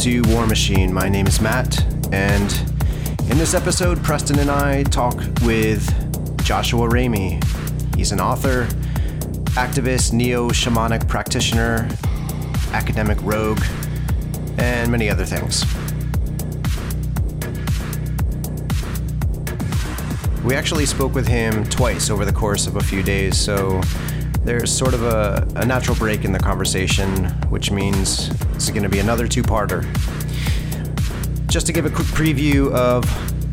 to War Machine. My name is Matt, and in this episode, Preston and I talk with Joshua Ramey. He's an author, activist, neo shamanic practitioner, academic rogue, and many other things. We actually spoke with him twice over the course of a few days, so there's sort of a, a natural break in the conversation, which means it's going to be another two parter. Just to give a quick preview of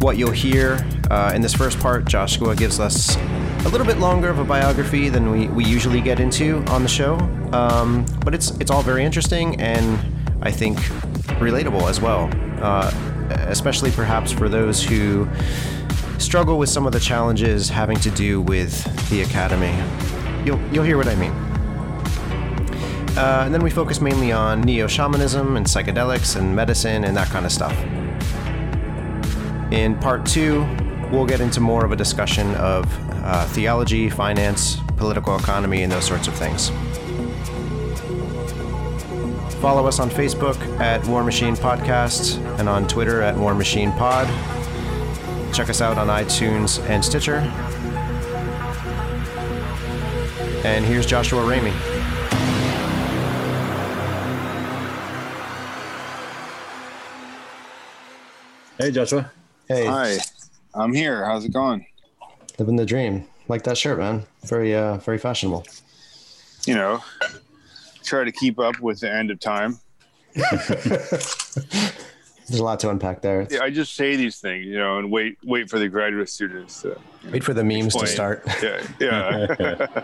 what you'll hear uh, in this first part, Joshua gives us a little bit longer of a biography than we, we usually get into on the show, um, but it's it's all very interesting and I think relatable as well, uh, especially perhaps for those who struggle with some of the challenges having to do with the academy. You'll, you'll hear what I mean. Uh, and then we focus mainly on neo shamanism and psychedelics and medicine and that kind of stuff. In part two, we'll get into more of a discussion of uh, theology, finance, political economy, and those sorts of things. Follow us on Facebook at War Machine Podcast and on Twitter at War Machine Pod. Check us out on iTunes and Stitcher. And here's Joshua Ramey. Hey, Joshua. Hey, Hi, I'm here. How's it going? living the dream. Like that shirt, man. Very, uh, very fashionable. You know, try to keep up with the end of time. There's a lot to unpack there. Yeah, I just say these things, you know, and wait, wait for the graduate students to. Wait for the memes to start. Yeah, yeah.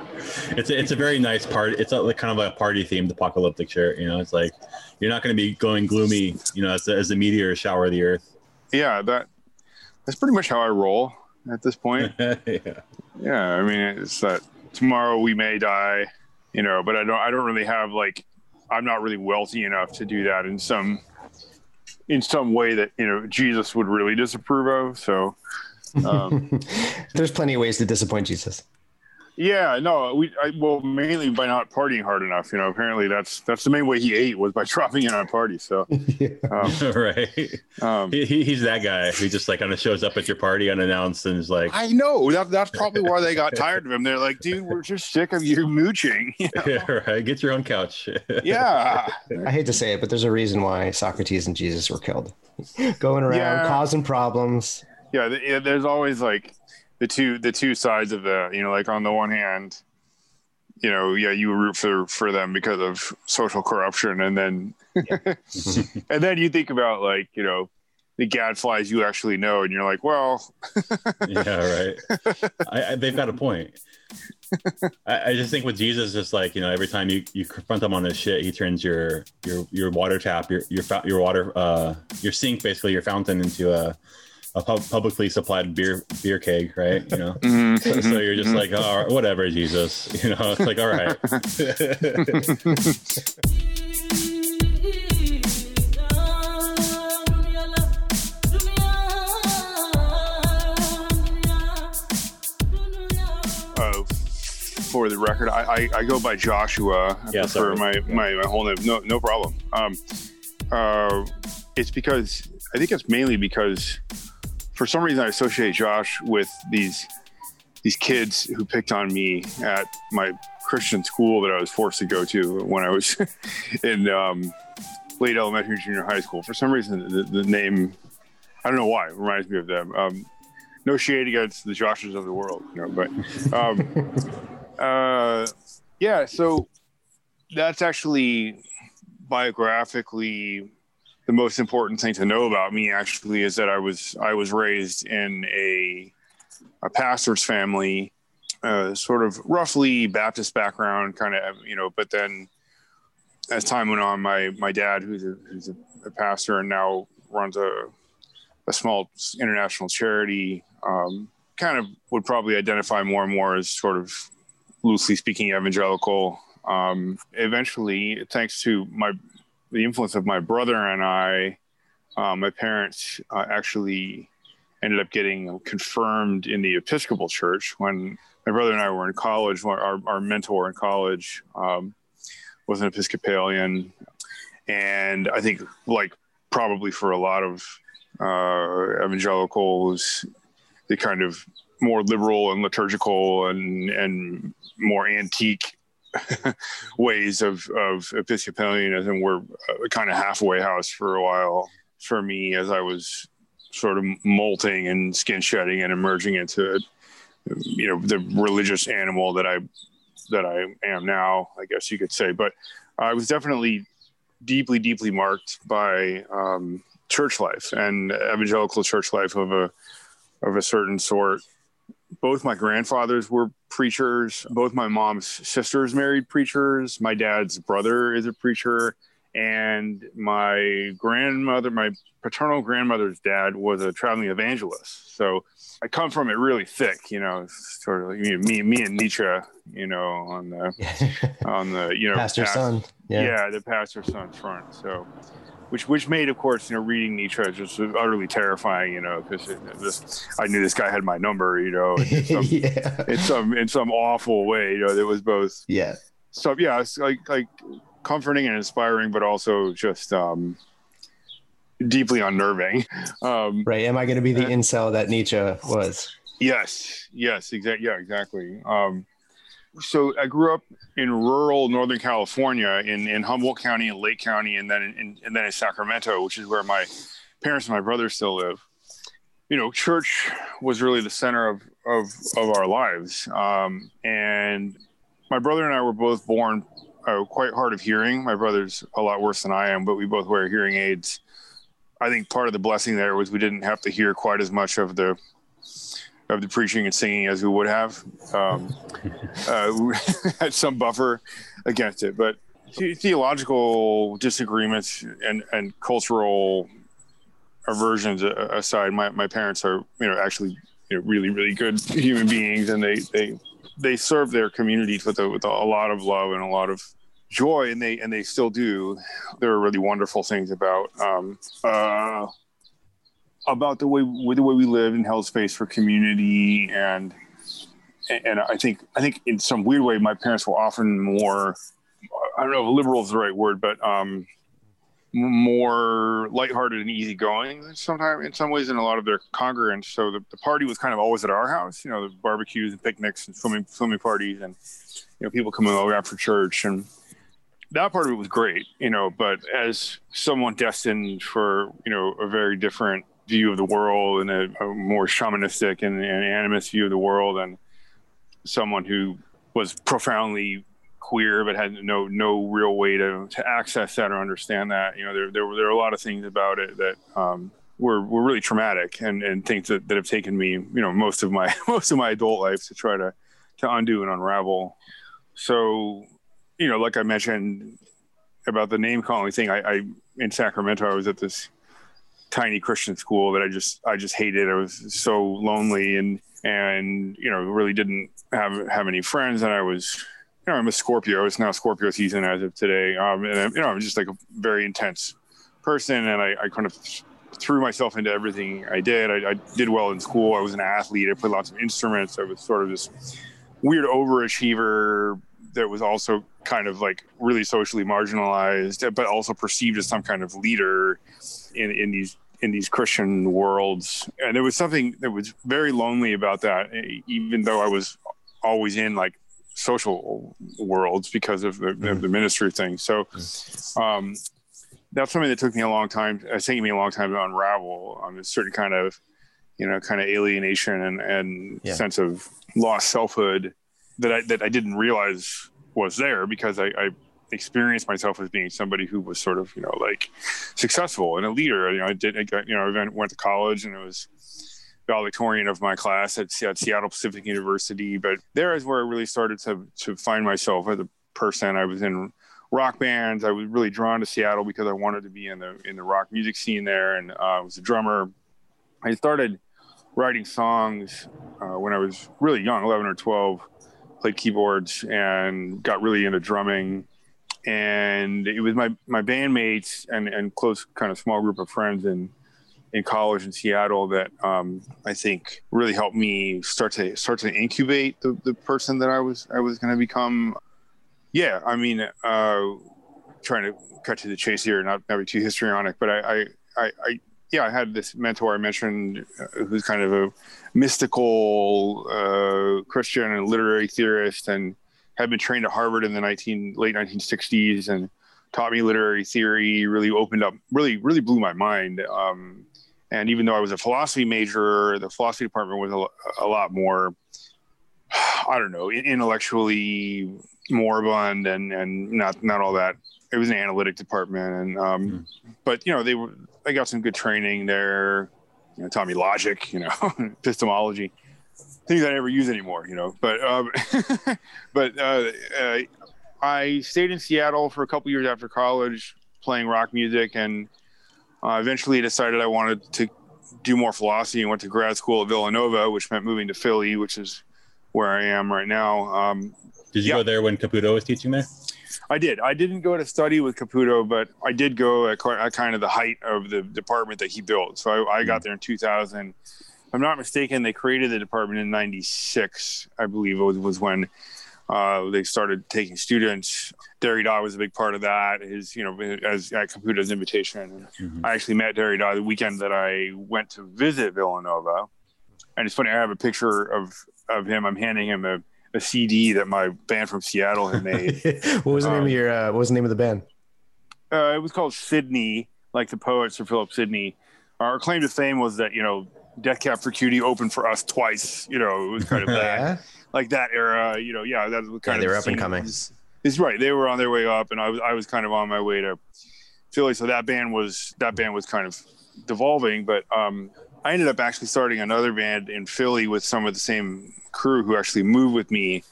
It's a, it's a very nice part. It's a, like kind of like a party themed apocalyptic shirt. You know, it's like you're not going to be going gloomy. You know, as the, as the meteors shower the earth. yeah, that that's pretty much how I roll at this point. yeah. Yeah, I mean, it's that tomorrow we may die, you know, but I don't, I don't really have like, I'm not really wealthy enough to do that in some, in some way that you know Jesus would really disapprove of. So, um, There's plenty of ways to disappoint Jesus. Yeah, no, we I, well mainly by not partying hard enough. You know, apparently that's that's the main way he ate was by dropping in on parties. So, um, right. um, He, he, he's that guy who just like kind of shows up at your party unannounced and is like, I know that that's probably why they got tired of him. They're like, dude, we're just sick of you mooching. You know? yeah, right. Get your own couch. Yeah, I hate to say it, but there's a reason why Socrates and Jesus were killed. Going around Yeah. causing problems. yeah. th- yeah, There's always like the two the two sides of the you know, like on the one hand, you know, yeah, you root for for them because of social corruption, and then and then you think about like you know the gadflies you actually know, and you're like, well, yeah, right. I, I, they've got a point. I, I just think with Jesus, just like you know, every time you, you confront him on this shit, he turns your your your water tap, your your your water, uh, your sink, basically your fountain, into a a pub- publicly supplied beer beer keg, right? You know. So, so you're just like, oh, whatever, Jesus. You know, it's like, all right. uh, for the record, I, I, I go by Joshua. I Yeah, prefer sorry. my, my, my whole name. No, no problem. Um, uh, it's because I think it's mainly because for some reason I associate Josh with these these kids who picked on me at my Christian school that I was forced to go to when I was in um, late elementary, junior high school. For some reason, the, the name I don't know why reminds me of them. Um, no shade against the Joshes of the world, you know, but um, uh, yeah. So that's actually biographically the most important thing to know about me. Actually, is that I was I was raised in a a pastor's family, uh, sort of roughly Baptist background, kind of you know. But then as time went on, my my dad, who's a who's a, pastor and now runs a a small international charity, um, kind of would probably identify more and more as sort of loosely speaking evangelical. Um, eventually, thanks to my the influence of my brother and I, uh, my parents uh, actually ended up getting confirmed in the Episcopal Church when my brother and I were in college. Our, our mentor in college um, was an Episcopalian, and I think like probably for a lot of uh, evangelicals, the kind of more liberal and liturgical and and more antique ways of of Episcopalianism were a kind of halfway house for a while for me as I was sort of molting and skin shedding and emerging into you know the religious animal that I that I am now, I guess you could say. But I was definitely deeply, deeply marked by um, church life and evangelical church life of a of a certain sort. Both my grandfathers were preachers. Both my mom's sisters married preachers. My dad's brother is a preacher and my grandmother, my paternal grandmother's dad was a traveling evangelist. So I come from it really thick, you know, sort of like me, me and Nietzsche, you know, on the, on the, you know, pastor past, son. Yeah. yeah, the pastor son front. So, which, which made, of course, you know, reading Nietzsche just utterly terrifying, you know, because I knew this guy had my number, you know, in some, yeah. in some, in some awful way, you know, it was both. Yeah. So yeah, it's like, like, comforting and inspiring, but also just um, deeply unnerving. Um, right? Am I going to be the and, incel that Nietzsche was? Yes. Yes. Exactly. Yeah. Exactly. Um, so I grew up in rural Northern California, in, in Humboldt County and Lake County, and then in, and then in Sacramento, which is where my parents and my brother still live. You know, church was really the center of of, of our lives, um, and my brother and I were both born uh, quite hard of hearing. My brother's a lot worse than I am, but we both wear hearing aids. I think part of the blessing there was we didn't have to hear quite as much of the of the preaching and singing as we would have. Um, uh, had some buffer against it, but theological disagreements and and cultural aversions aside, my, my parents are you know actually you know, really really good human beings, and they they they serve their communities with a, with a lot of love and a lot of joy, and they and they still do. There are really wonderful things about um, uh, about the way the way we live in Hell's Space for community, and and I think I think in some weird way, my parents were often more. I don't know if liberal is the right word, but um, more lighthearted and easygoing sometimes in some ways than a lot of their congregants. So the, the party was kind of always at our house, you know, the barbecues and picnics and swimming swimming parties and you know people coming over after church and that part of it was great, you know. But as someone destined for you know a very different view of the world and a, a more shamanistic and, and animist view of the world, and someone who was profoundly queer but had no no real way to, to access that or understand that. You know there, there were there are a lot of things about it that um, were, were really traumatic and, and things that, that have taken me you know most of my most of my adult life to try to to undo and unravel. So you know like I mentioned about the name calling thing I, I in Sacramento I was at this tiny Christian school that I just I just hated I was so lonely and and you know really didn't have have any friends and I was you know, I'm a Scorpio. It's now Scorpio season as of today. Um, and you know, I'm just like a very intense person, and I, I kind of threw myself into everything I did. I, I, did well in school. I was an athlete. I played lots of instruments. I was sort of this weird overachiever that was also kind of like really socially marginalized, but also perceived as some kind of leader in, in these in these Christian worlds. And there was something that was very lonely about that, even though I was always in like social worlds because of the, mm. the ministry thing. So um, that's something that took me a long time. It's taking me a long time to unravel. Um, a certain kind of, you know, kind of alienation and, and yeah. sense of lost selfhood that I that I didn't realize was there because I, I experienced myself as being somebody who was sort of you know like successful and a leader. You know, I did I got, you know I went to college and it was valedictorian of my class at, at Seattle Pacific University. But there is where I really started to to find myself as a person. I was in rock bands. I was really drawn to Seattle because I wanted to be in the in the rock music scene there, and uh, I was a drummer. I started writing songs uh, when I was really young, eleven or twelve. Played keyboards and got really into drumming. And it was my my bandmates and and close kind of small group of friends in in college in Seattle that um, I think really helped me start to start to incubate the, the person that I was I was going to become. Yeah, I mean, uh, trying to cut to the chase here, not, not be too histrionic, but I, I, I, I yeah, I had this mentor I mentioned uh, who's kind of a mystical uh, Christian and literary theorist, and had been trained at Harvard in the 19 late 1960s, and taught me literary theory. Really opened up, really, really blew my mind. Um, and even though I was a philosophy major, the philosophy department was a, a lot more, I don't know, intellectually moribund and and not not all that. It was an analytic department, and um, mm. but you know they were I got some good training there. You know, taught me logic, you know, epistemology, things I never use anymore, you know. But um, but uh, uh, I stayed in Seattle for a couple years after college, playing rock music, and uh, eventually decided I wanted to do more philosophy and went to grad school at Villanova, which meant moving to Philly, which is where I am right now. Um, Did you yeah. go there when Caputo was teaching there? I did. I didn't go to study with Caputo, but I did go at, at kind of the height of the department that he built. So I, I got mm-hmm. there in 2000. I'm not mistaken, they created the department in '96. I believe it was, was when uh, they started taking students. Derrida was a big part of that. His, you know, as at Caputo's invitation. Mm-hmm. I actually met Derrida the weekend that I went to visit Villanova, and it's funny. I have a picture of of him. I'm handing him a a CD that my band from Seattle had made. what was the um, name of um, your? Uh, what was the name of the band? Uh, it was called Sidney, like the poet Sir Philip Sidney. Our claim to fame was that you know Death Cab for Cutie opened for us twice. You know, it was kind of that, like that era. You know, yeah, that was kind yeah, of. They were up and coming. Is right. They were on their way up, and I was I was kind of on my way to Philly. So that band was that band was kind of devolving, but um, I ended up actually starting another band in Philly with some of the same crew who actually moved with me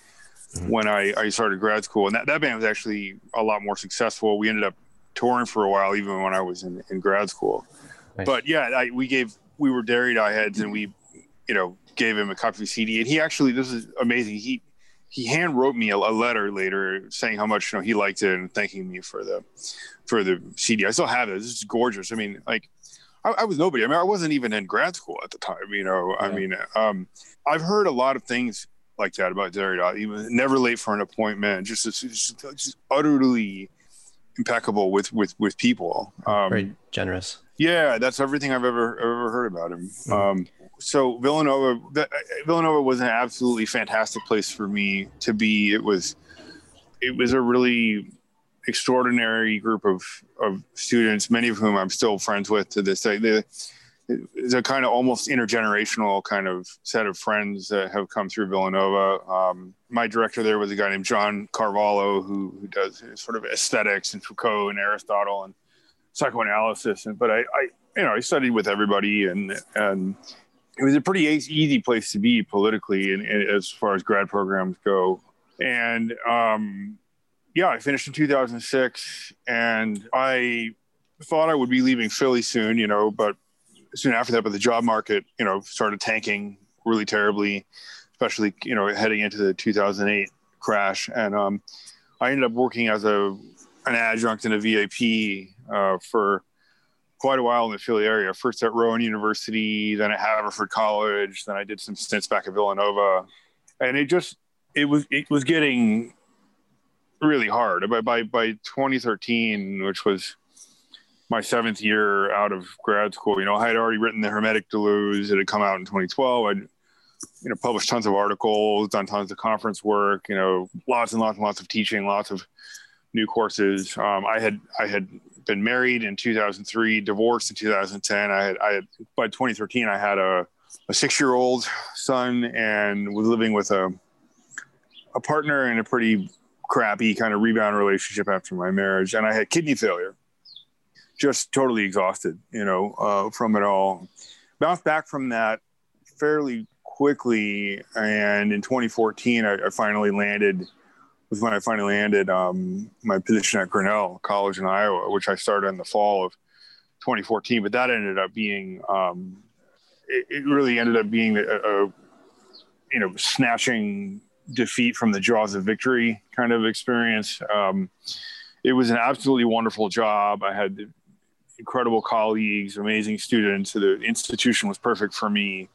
mm-hmm. when I, I started grad school. And that, that band was actually a lot more successful. We ended up touring for a while, even when I was in, in grad school. Nice. But yeah, I, we gave, we were Derrida heads and we, you know, gave him a copy of the CD. And he actually, this is amazing. He, he hand wrote me a, a, letter later saying how much you know he liked it and thanking me for the for the CD. I still have it. This is gorgeous. I mean, like I, I, was nobody. I mean, I wasn't even in grad school at the time. You know, yeah. I mean, um, I've heard a lot of things like that about Derrida. Was never late for an appointment. Just, just, just utterly impeccable with with with people. Um, Very generous. Yeah, that's everything I've ever ever heard about him. Mm-hmm. Um, so Villanova, Villanova was an absolutely fantastic place for me to be. It was, it was a really extraordinary group of, of students, many of whom I'm still friends with to this day. The, it's a kind of almost intergenerational kind of set of friends that have come through Villanova. Um, my director there was a guy named John Carvalho, who, who does sort of aesthetics and Foucault and Aristotle and psychoanalysis. And, but I, I, you know, I studied with everybody and, and it was a pretty easy place to be politically and, and as far as grad programs go. And, um, yeah, I finished in 2006 and I thought I would be leaving Philly soon, you know, but soon after that, but the job market, you know, started tanking really terribly, especially, you know, heading into the 2008 crash. And um, I ended up working as a, an adjunct and a VIP uh, for quite a while in the Philly area. First at Rowan University, then at Haverford College, then I did some stints back at Villanova. And it just, it was, it was getting really hard. By by by 2013, which was my seventh year out of grad school, you know, I had already written the Hermetic Deleuze It had come out in 2012. I'd you know published tons of articles, done tons of conference work. You know, lots and lots and lots of teaching, lots of new courses. Um, I had I had been married in 2003, divorced in 2010. I had I had by 2013 I had a a six year old son and was living with a a partner in a pretty crappy kind of rebound relationship after my marriage, and I had kidney failure. Just totally exhausted, you know, uh, from it all. Bounced back from that fairly quickly, and in 2014, I, I finally landed. Was when I finally landed um, my position at Grinnell College in Iowa, which I started in the fall of 2014. But that ended up being, um, it, it, really ended up being a, a you know, snatching defeat from the jaws of victory kind of experience. Um, it was an absolutely wonderful job. I had incredible colleagues, amazing students. The institution was perfect for me.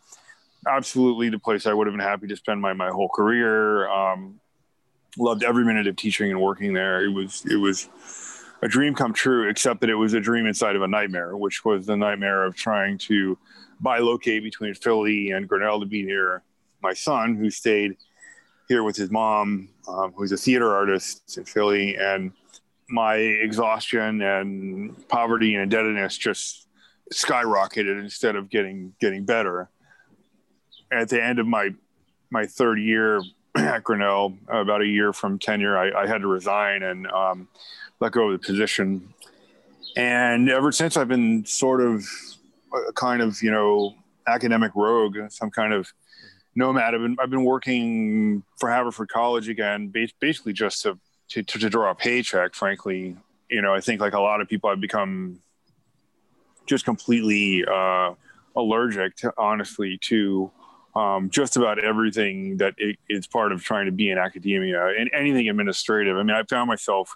Absolutely, the place I would have been happy to spend my my whole career. Um, loved every minute of teaching and working there. It was it was a dream come true, except that it was a dream inside of a nightmare, which was the nightmare of trying to bilocate between Philly and Grinnell to be near my son, who stayed here with his mom, um, who's a theater artist in Philly, and my exhaustion and poverty and indebtedness just skyrocketed instead of getting getting better. At the end of my my third year at Grinnell, about a year from tenure, I, I had to resign and um, let go of the position. And ever since, I've been sort of a kind of you know academic rogue, some kind of nomad. I've been I've been working for Haverford College again, basically just to, to to draw a paycheck. Frankly, you know, I think like a lot of people, I've become just completely uh, allergic to honestly to um, just about everything that is part of trying to be in academia and anything administrative. I mean, I found myself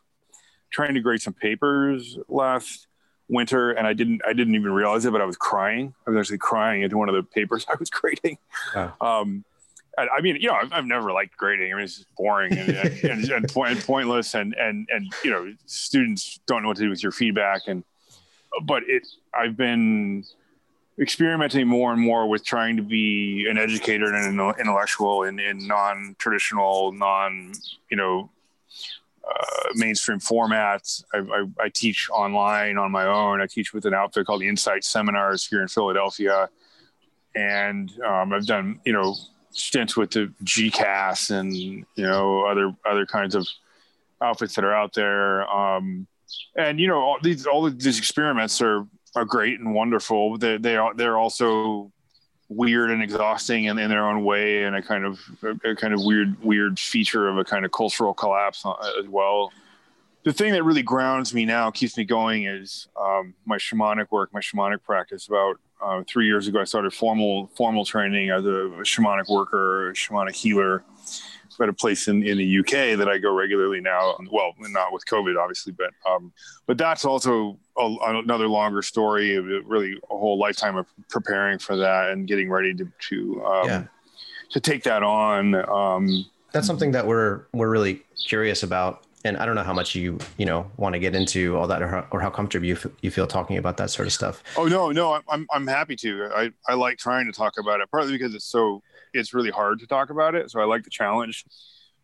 trying to grade some papers last winter and I didn't I didn't even realize it, but I was crying. I was actually crying into one of the papers I was grading. Oh. Um, I mean, you know, I've, I've, never liked grading. I mean, it's boring and, and, and, and, point, and, pointless, and and and you know, students don't know what to do with your feedback. And but it, I've been experimenting more and more with trying to be an educator and an intellectual in, in non-traditional, non, you know, uh, mainstream formats. I, I, I, teach online on my own. I teach with an outfit called the Insight Seminars here in Philadelphia, and um, I've done you know stints with the GCAS and you know other other kinds of outfits that are out there. Um, and you know all these all these experiments are are great and wonderful. They they are they're also weird and exhausting in, in their own way and a kind of a, kind of weird weird feature of a kind of cultural collapse uh, as well the thing that really grounds me now keeps me going is um, my shamanic work my shamanic practice about uh, three years ago i started formal formal training as a shamanic worker a shamanic healer at a place in, in the UK that I go regularly now. Well, not with COVID, obviously, but um, but that's also a, another longer story. Really, a whole lifetime of preparing for that and getting ready to to um, yeah. to take that on. Um, that's something that we're we're really curious about. And I don't know how much you you know want to get into all that, or how, or how comfortable you, f- you feel talking about that sort of stuff. Oh no, no, I'm I'm happy to. I I like trying to talk about it, partly because it's so it's really hard to talk about it. So I like the challenge.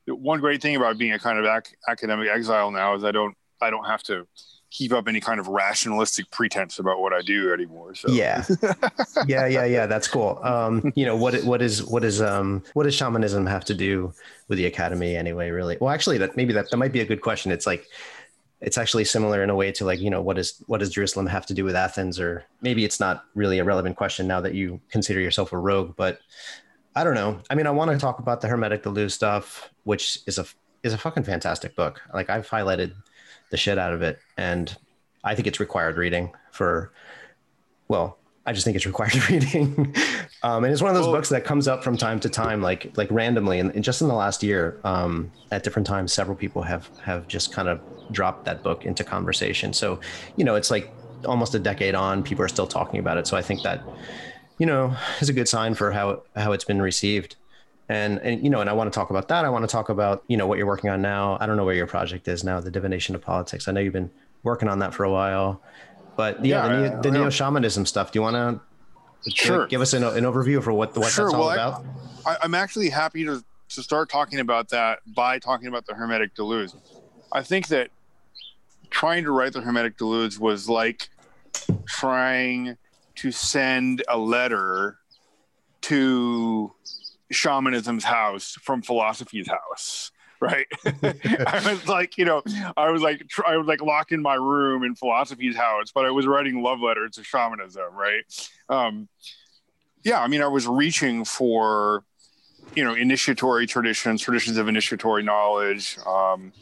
One great thing about being a kind of ac- academic exile now is I don't I don't have to keep up any kind of rationalistic pretense about what I do anymore. So yeah, yeah, yeah, yeah. That's cool. Um, you know what? What is what is um what does shamanism have to do with the academy anyway? Really? Well, actually, that maybe that that might be a good question. It's like it's actually similar in a way to like you know what is what does Jerusalem have to do with Athens? Or maybe it's not really a relevant question now that you consider yourself a rogue, but I don't know. I mean, I want to talk about the Hermetic Deleuze stuff, which is a is a fucking fantastic book. Like I've highlighted the shit out of it, and I think it's required reading for. Well, I just think it's required reading, um, and it's one of those books that comes up from time to time, like like randomly, and, and just in the last year, um, at different times, several people have have just kind of dropped that book into conversation. So, you know, it's like almost a decade on, people are still talking about it. So I think that you know, is a good sign for how how it's been received. And and you know, and I want to talk about that. I want to talk about you know what you're working on now. I don't know where your project is now, the divination of politics. I know you've been working on that for a while, but yeah, yeah the, the neo shamanism stuff. Do you want to sure give us an, an overview for what the, what sure. that's all well, about? I, I'm actually happy to to start talking about that by talking about the Hermetic Deleuze. I think that trying to write the Hermetic Deleuze was like trying to send a letter to shamanism's house from philosophy's house right? I was like you know i was like i was like locked in my room in philosophy's house but i was writing love letters to shamanism right? Um yeah i mean i was reaching for you know initiatory traditions traditions of initiatory knowledge um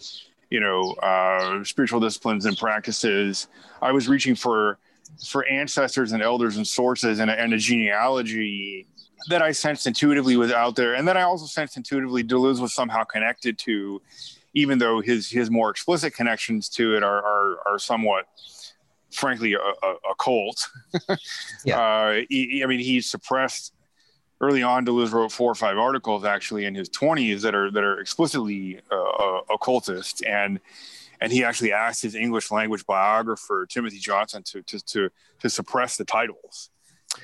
you know uh spiritual disciplines and practices. I was reaching for for ancestors and elders and sources and a, and a genealogy that I sensed intuitively was out there, and that I also sensed intuitively Deleuze was somehow connected to, even though his his more explicit connections to it are are, are somewhat, frankly, a, a, a cult. yeah, uh, he, I mean, he suppressed early on. Deleuze wrote four or five articles actually in his twenties that are that are explicitly uh, occultist, and and he actually asked his English language biographer Timothy Johnson to to to, to suppress the titles.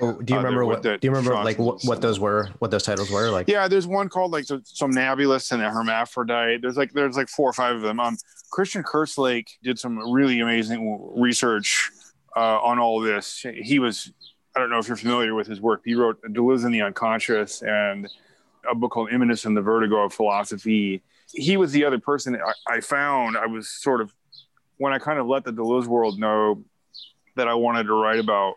Oh, do you Uh, remember what? the Do you remember like what, what those were? What those titles were? Like Yeah, there's one called like Somnambulist and the Hermaphrodite. There's like there's like four or five of them. Um, Christian Kerslake did some really amazing research uh, on all this. He was I don't know if you're familiar with his work. He wrote Deleuze and the Unconscious and a book called Immanence and the Vertigo of Philosophy. He was the other person I, I found. I was sort of when I kind of let the Deleuze world know that I wanted to write about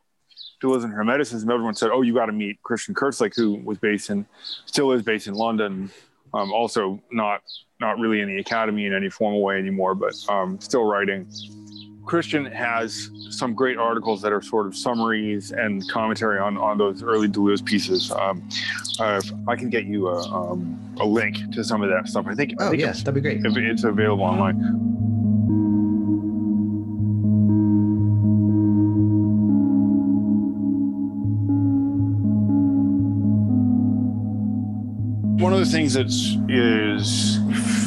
Deleuze and Hermeticism. Everyone said, "Oh, you got to meet Christian Kerslake, who was based in, still is based in London. Um, also not not really in the academy in any formal way anymore, but um, still writing." Christian has some great articles that are sort of summaries and commentary on, on those early Deleuze pieces. Um, uh, I can get you a, um, a link to some of that stuff. I think, I oh think yes, that'd be great. it's, it's available online. One of the things that's is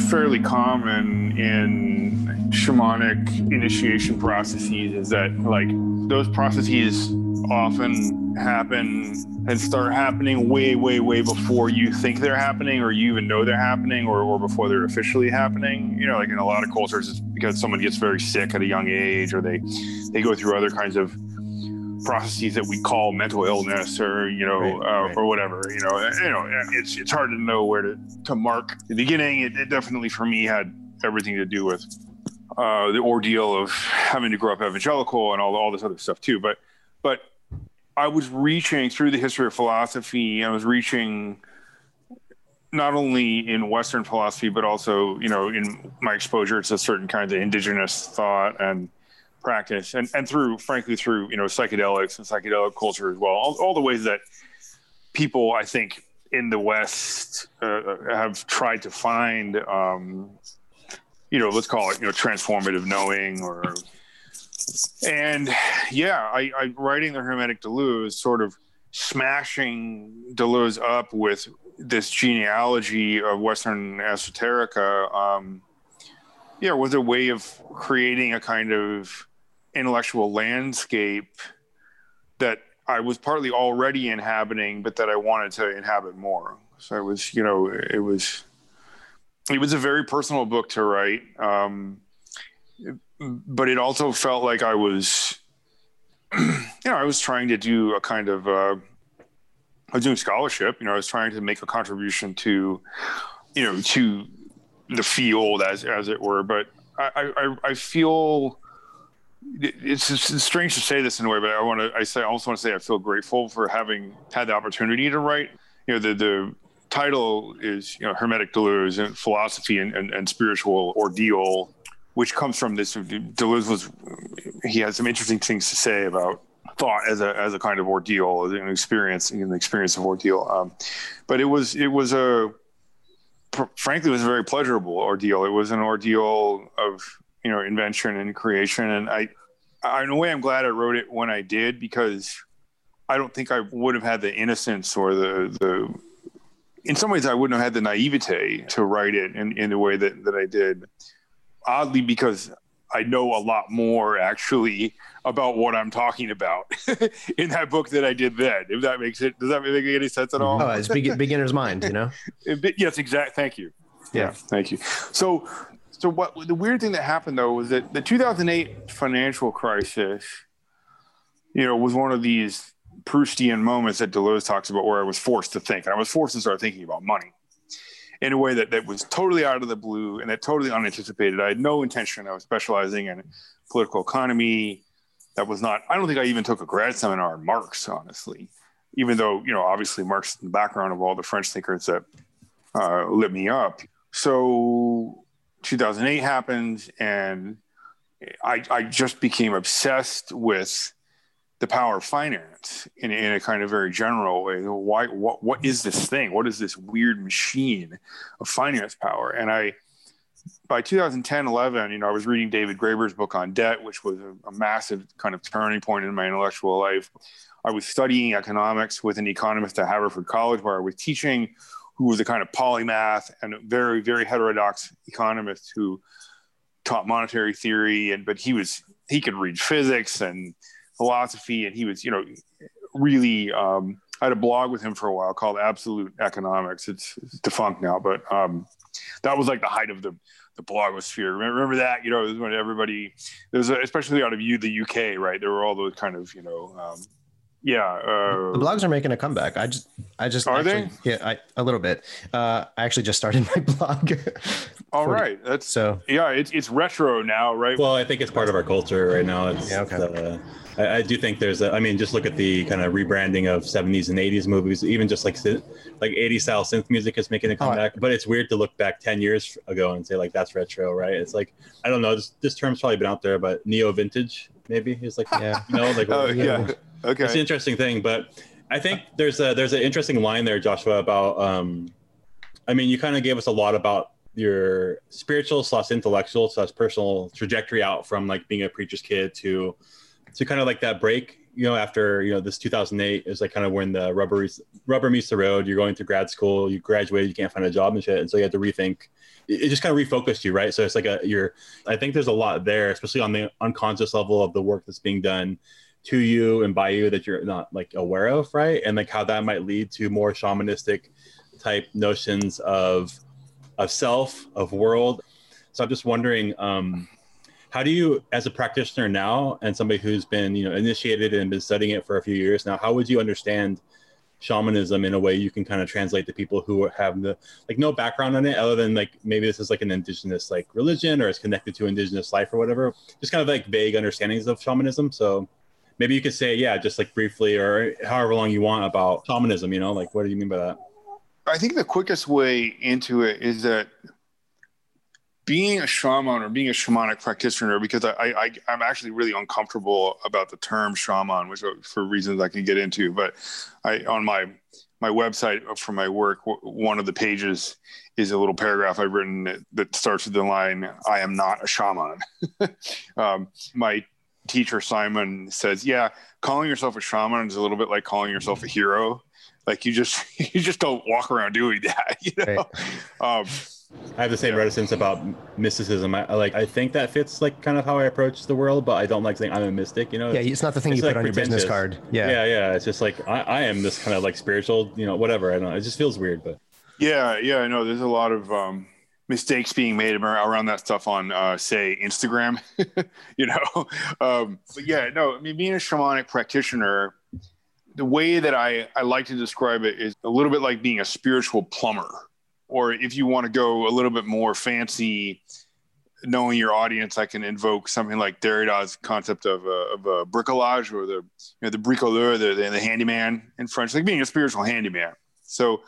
fairly common in shamanic initiation processes is that like those processes often happen and start happening way way way before you think they're happening or you even know they're happening or, or before they're officially happening. You know like in a lot of cultures it's because someone gets very sick at a young age or they they go through other kinds of processes that we call mental illness or you know Right, uh, right. or whatever you know you know it's it's hard to know where to to mark the beginning it, it definitely for me had everything to do with uh, the ordeal of having to grow up evangelical and all all this other stuff too but but I was reaching through the history of philosophy I was reaching not only in Western philosophy, but also, you know, in my exposure to certain kinds of indigenous thought and practice, and, and through, frankly, through, you know, psychedelics and psychedelic culture as well. All, all the ways that people, I think, in the West uh, have tried to find, um, you know, let's call it, you know, transformative knowing or. And yeah, I, I writing the Hermetic Deleuze, sort of smashing Deleuze up with this genealogy of Western esoterica, um, yeah, was a way of creating a kind of intellectual landscape that I was partly already inhabiting, but that I wanted to inhabit more. So it was, you know, it was, it was a very personal book to write, um, but it also felt like I was, you know, I was trying to do a kind of. Uh, I was doing scholarship. You know, I was trying to make a contribution to, you know, to the field as as it were. But I I, I feel it's, it's strange to say this in a way, but I want to. I say I also want to say I feel grateful for having had the opportunity to write. You know, the the title is you know Hermetic Deleuze and philosophy and, and, and spiritual ordeal, which comes from this. Deleuze was he had some interesting things to say about thought as a as a kind of ordeal, as an experience, an experience of ordeal. Um, but it was it was a frankly it was a very pleasurable ordeal. It was an ordeal of you know invention and creation, and I, I in a way I'm glad I wrote it when I did because I don't think I would have had the innocence or the the in some ways I wouldn't have had the naivete to write it in, in the way that, that I did. Oddly, because I know a lot more actually about what I'm talking about in that book that I did then. If that makes it, does that make any sense at all? Oh, it's be- beginner's mind, you know. Yes, exact. Thank you. Yeah, thank you. So, so what the weird thing that happened though was that the 2008 financial crisis, you know, was one of these Proustian moments that Deleuze talks about where I was forced to think, and I was forced to start thinking about money in a way that, that was totally out of the blue and that totally unanticipated. I had no intention of specializing in political economy. That was not, I don't think I even took a grad seminar on Marx, honestly, even though, you know, obviously Marx is in the background of all the French thinkers that uh, lit me up. So 2008 happened and I, I just became obsessed with the power of finance in, in a kind of very general way. Why, what, what is this thing? What is this weird machine of finance power? And I, by 2010, 11, you know, I was reading David Graeber's book on debt, which was a, a massive kind of turning point in my intellectual life. I was studying economics with an economist at Haverford College, where I was teaching, who was a kind of polymath and a very, very heterodox economist who taught monetary theory, and but he was he could read physics and philosophy, and he was you know really. Um, I had a blog with him for a while called Absolute Economics. It's, it's defunct now, but um, that was like the height of the the blogosphere. Remember, remember that? You know, it was when everybody, was especially out of you, the UK, right? There were all those kind of, you know, um, yeah. Uh, the blogs are making a comeback. I just, I just are actually, they? Yeah, I, a little bit. Uh, I actually just started my blog. all right, that's so. Yeah, it's it's retro now, right? Well, I think it's part of our culture right now. It's, Yeah, okay. uh, I, I do think there's a, I mean, just look at the kind of rebranding of 70s and 80s movies, even just like like 80s style synth music is making a Oh, I- comeback. but it's weird to look back 10 years ago and say like that's retro, right? It's like I don't know. This, this term's probably been out there, but neo vintage maybe is like Yeah. you know like oh what- yeah, okay. it's an interesting thing, but I think there's a there's an interesting line there, Joshua, about um, I mean, you kind of gave us a lot about your spiritual slash intellectual slash personal trajectory out from like being a preacher's kid to to kind of like that break, you know, after you know this 2008 is like kind of when the rubber rubber meets the road. You're going to grad school, you graduate, you can't find a job and shit, and so you have to rethink. It just kind of refocused you, right? So it's like a you're. I think there's a lot there, especially on the unconscious level of the work that's being done to you and by you that you're not like aware of, right? And like how that might lead to more shamanistic type notions of of self, of world. So I'm just wondering, um, how do you, as a practitioner now, and somebody who's been you know initiated and been studying it for a few years now, how would you understand shamanism in a way you can kind of translate to people who have the like no background on it other than like maybe this is like an indigenous like religion or it's connected to indigenous life or whatever just kind of like vague understandings of shamanism so maybe you could say yeah just like briefly or however long you want about shamanism you know like what do you mean by that I think the quickest way into it is that being a shaman or being a shamanic practitioner, because I, I I'm actually really uncomfortable about the term shaman, which for reasons I can get into. But I on my my website for my work, one of the pages is a little paragraph I've written that, starts with the line, "I am not a shaman." um, my teacher Simon says, "Yeah, calling yourself a shaman is a little bit like calling yourself a hero." Like you just you just don't walk around doing that, you know. Um, i have the same reticence about mysticism I, I like i think that fits like kind of how i approach the world but i don't like saying i'm a mystic you know Yeah, it's not the thing you put like on your business card. Yeah. yeah yeah it's just like I, I am this kind of like spiritual you know whatever i don't know it just feels weird but Yeah, yeah, I know. There's a lot of um, mistakes being made around that stuff on, uh, say, Instagram. you know, um, but yeah, no. I mean, being a shamanic practitioner, the way that I I like to describe it is a little bit like being a spiritual plumber, or if you want to go a little bit more fancy. Knowing your audience, I can invoke something like Derrida's concept of a, of a bricolage or the you know, the bricoleur, the, the the handyman in French, like being a spiritual handyman. So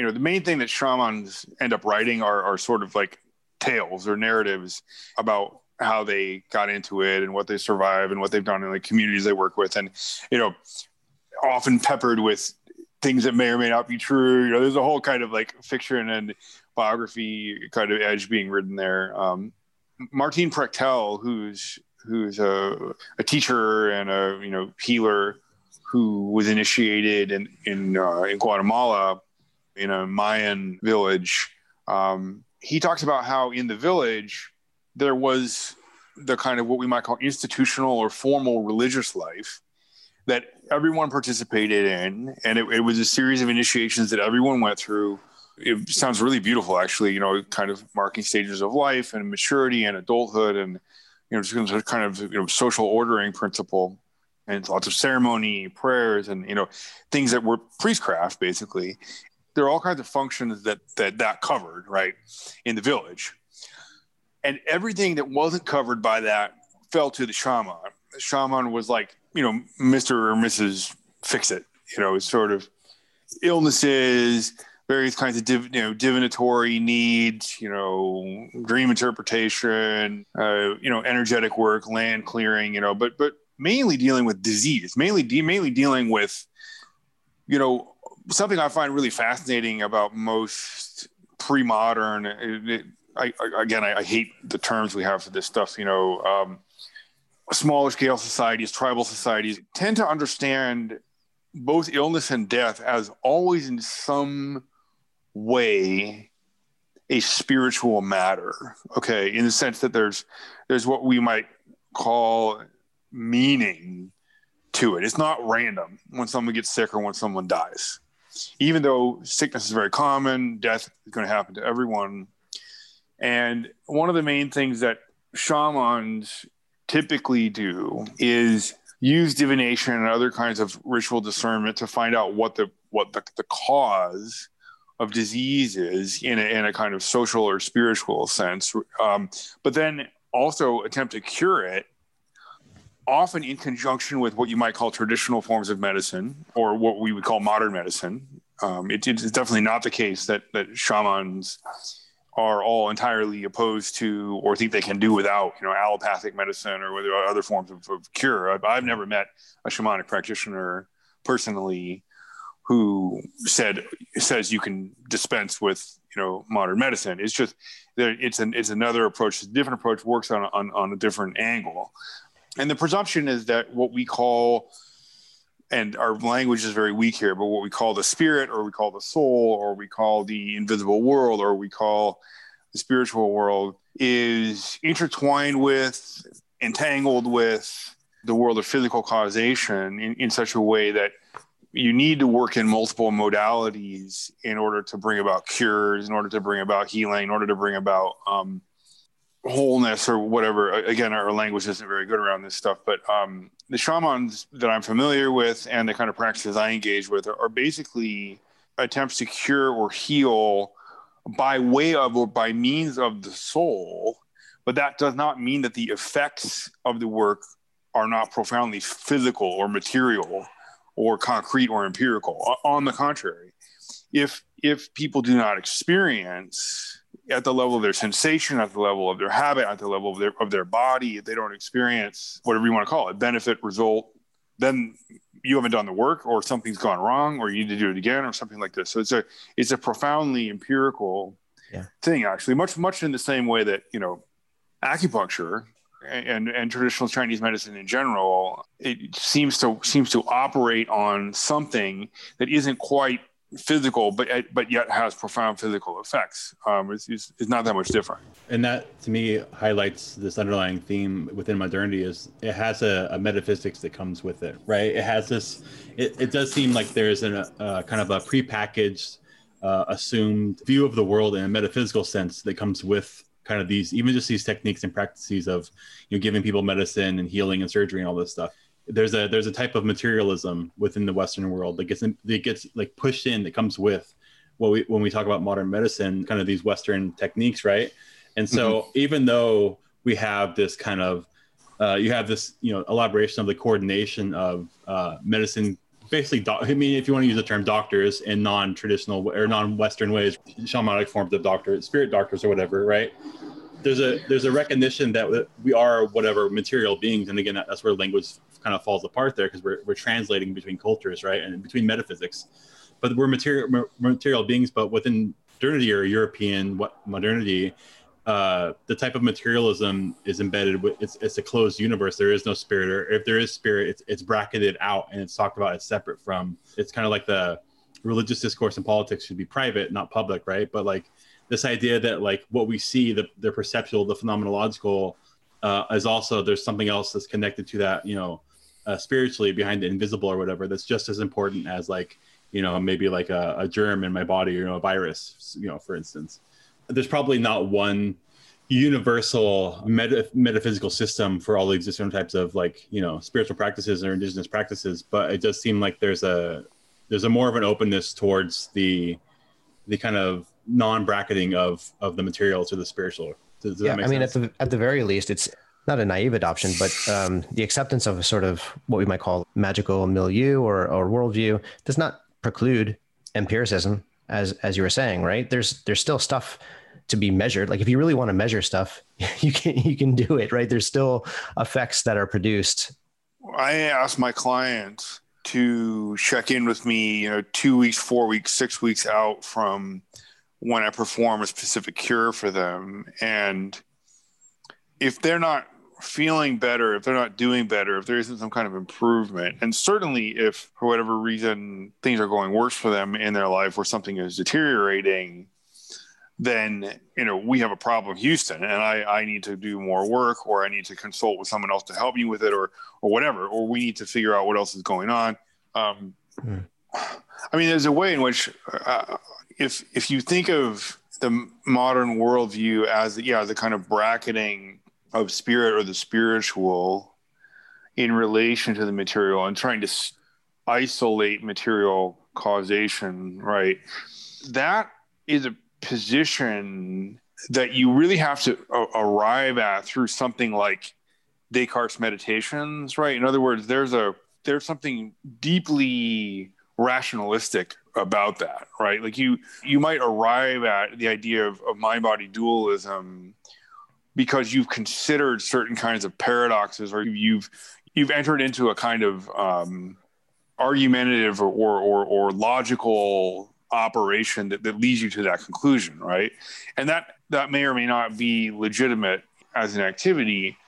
you know the main thing that shamans end up writing are, are sort of like tales or narratives about how they got into it and what they survive and what they've done in the communities they work with and you know often peppered with things that may or may not be true. You know there's a whole kind of like fiction and biography kind of edge being written there. Um, Martín Prechtel who's who's a, a teacher and a you know healer who was initiated in in, uh, in guatemala in a Mayan village. Um, he talks about how in the village there was the kind of what we might call institutional or formal religious life that everyone participated in, and it, it was a series of initiations that everyone went through. It sounds really beautiful, actually. You know, kind of marking stages of life and maturity and adulthood, and you know, just kind of you know social ordering principle and lots of ceremony, prayers, and you know, things that were priestcraft basically there are all kinds of functions that that that covered right in the village. And everything that wasn't covered by that fell to the shaman. The shaman was like you know mr or mrs fix it you know sort of illnesses various kinds of div, you know divinatory needs you know dream interpretation uh, you know energetic work land clearing you know but but mainly dealing with disease mainly de- mainly dealing with you know something I find really fascinating about most pre-modern. It, it, I, I, again, I, I, hate the terms we have for this stuff. You know, um, smaller scale societies, tribal societies tend to understand both illness and death as always in some way a spiritual matter. Okay, in the sense that there's there's what we might call meaning to it. It's not random when someone gets sick or when someone dies. Even though sickness is very common, death is going to happen to everyone. And one of the main things that shamans typically do is use divination and other kinds of ritual discernment to find out what the what the, the cause of disease is in a, in a kind of social or spiritual sense um, but then also attempt to cure it often in conjunction with what you might call traditional forms of medicine or what we would call modern medicine. Um, it, it's definitely not the case that that shamans are all entirely opposed to or think they can do without you know allopathic medicine or whether other forms of, of cure. I've, I've, never met a shamanic practitioner personally who said says you can dispense with you know modern medicine. It's just it's an it's another approach a different approach works on, on on a different angle and the presumption is that what we call and our language is very weak here, but what we call the spirit, or we call the soul, or we call the invisible world, or we call the spiritual world, is intertwined with, entangled with the world of physical causation in, in such a way that you need to work in multiple modalities in order to bring about cures, in order to bring about healing, in order to bring about um, wholeness or whatever. Again, our language isn't very good around this stuff, but um, the shamans that I'm familiar with and the kind of practices I engage with are, are basically attempts to cure or heal by way of or by means of the soul. But that does not mean that the effects of the work are not profoundly physical or material or concrete or empirical. On the contrary, if if people do not experience at the level of their sensation, at the level of their habit, at the level of their of their body, if they don't experience whatever you want to call it, benefit, result, then you haven't done the work or something's gone wrong or you need to do it again or something like this. So it's a it's a profoundly empirical yeah. thing actually, much much in the same way that, you know, acupuncture and, and traditional Chinese medicine in general, it seems to seems to operate on something that isn't quite physical, but but yet has profound physical effects. Um, it's, it's, it's, not that much different. And that to me highlights this underlying theme within modernity is it has a, a metaphysics that comes with it, right? It has this. It, it does seem like there's a uh, kind of a prepackaged, uh, assumed view of the world in a metaphysical sense that comes with kind of these even just these techniques and practices of you know giving people medicine and healing and surgery and all this stuff there's a there's a type of materialism within the Western world that gets in, that gets like pushed in that comes with what we when we talk about modern medicine, kind of these Western techniques, right? And so mm-hmm. even though we have this kind of uh, you have this you know elaboration of the coordination of uh, medicine basically do- i mean if you want to use the term doctors in non-traditional or non-western ways shamanic forms of doctors spirit doctors or whatever right there's a there's a recognition that we are whatever material beings and again that's where language kind of falls apart there because we're, we're translating between cultures right and between metaphysics. But we're material material beings but within modernity or european what modernity uh, the type of materialism is embedded with it's, it's a closed universe. There is no spirit or if there is spirit it's, it's bracketed out and it's talked about as separate from it's kind of like the religious discourse and politics should be private not public right? But like this idea that like what we see the, the perceptual the phenomenological uh, is also there's something else that's connected to that you know uh, spiritually behind the invisible or whatever that's just as important as like you know maybe like a, a germ in my body or you know a virus you know for instance. There's probably not one universal meta- metaphysical system for all these different types of like you know spiritual practices or indigenous practices but it does seem like there's a there's a more of an openness towards the the kind of non-bracketing of of the material to the spiritual. Does, does yeah i mean at the at the very least it's not a naive adoption, but um, the acceptance of a sort of what we might call magical milieu or, or worldview does not preclude empiricism, as as you were saying, right? There's there's still stuff to be measured. Like if you really want to measure stuff, you can you can do it, right? There's still effects that are produced. I ask my clients to check in with me, you know, two weeks, four weeks, six weeks out from when I perform a specific cure for them, and if they're not feeling better, if they're not doing better, if there isn't some kind of improvement, and certainly if for whatever reason things are going worse for them in their life or something is deteriorating, then you know we have a problem Houston and I, I need to do more work or I need to consult with someone else to help me with it or or whatever or we need to figure out what else is going on um, mm. I mean there's a way in which uh, if if you think of the modern worldview as yeah the kind of bracketing of spirit or the spiritual in relation to the material and trying to isolate material causation right that is a position that you really have to a- arrive at through something like Descartes' meditations, right? In other words, there's a there's something deeply rationalistic about that, right? Like you you might arrive at the idea of, of mind body dualism because you've considered certain kinds of paradoxes or you've you've entered into a kind of um, argumentative or, or, or, logical operation that, that leads you to that conclusion, right? And that that may or may not be legitimate as an activity,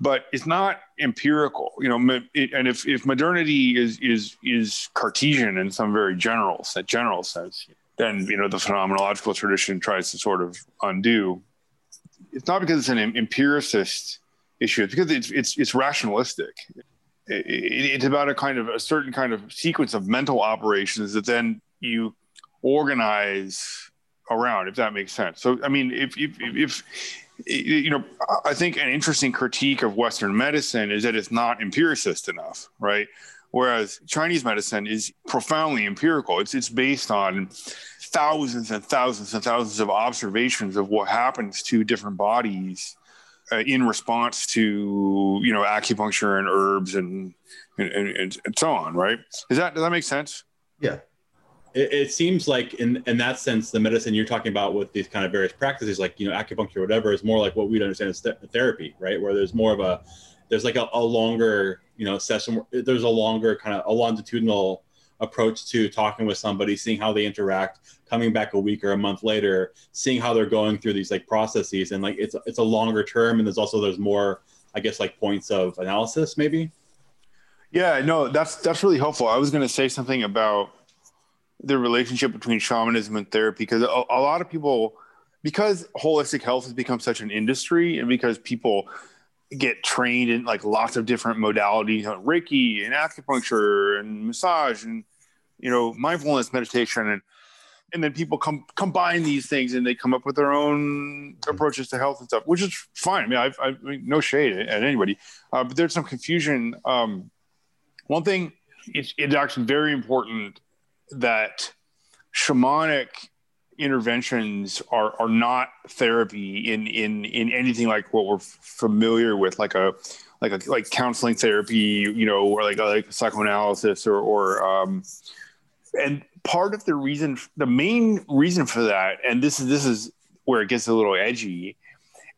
but it's not empirical, you know. It, and if, if modernity is is is Cartesian in some very general general sense, then you know the phenomenological tradition tries to sort of undo. It's not because it's an empiricist issue; it's because it's it's, it's rationalistic. It, it, it's about a kind of a certain kind of sequence of mental operations that then you organize around, if that makes sense. So, I mean, if, if, if, you know, I think an interesting critique of Western medicine is that it's not empiricist enough, right? Whereas Chinese medicine is profoundly empirical. It's it's based on thousands and thousands and thousands of observations of what happens to different bodies uh, in response to you know acupuncture and herbs and and, and and so on. Right? Is that does that make sense? Yeah, it, it, seems like in in that sense, the medicine you're talking about with these kind of various practices, like you know acupuncture, or whatever, is more like what we'd understand as th- therapy, right? Where there's more of a there's like a, a longer you know session. There's a longer kind of a longitudinal approach to talking with somebody, seeing how they interact, coming back a week or a month later, seeing how they're going through these like processes, and like it's it's a longer term, and there's also there's more, I guess, like points of analysis, maybe. Yeah, no, that's that's really helpful. I was going to say something about the relationship between shamanism and therapy because a, a, lot of people because holistic health has become such an industry and because people get trained in like lots of different modalities like reiki and acupuncture and massage and you know mindfulness meditation. And and then people come combine these things and they come up with their own approaches to health and stuff which is fine. I mean i've, I've no shade at anybody. Uh, but there's some confusion. Um, one thing it's, it's actually very important that shamanic interventions are are not therapy in in in anything like what we're familiar with like a like a like counseling therapy you know or like like psychoanalysis or or um and part of the reason the main reason for that and this is this is where it gets a little edgy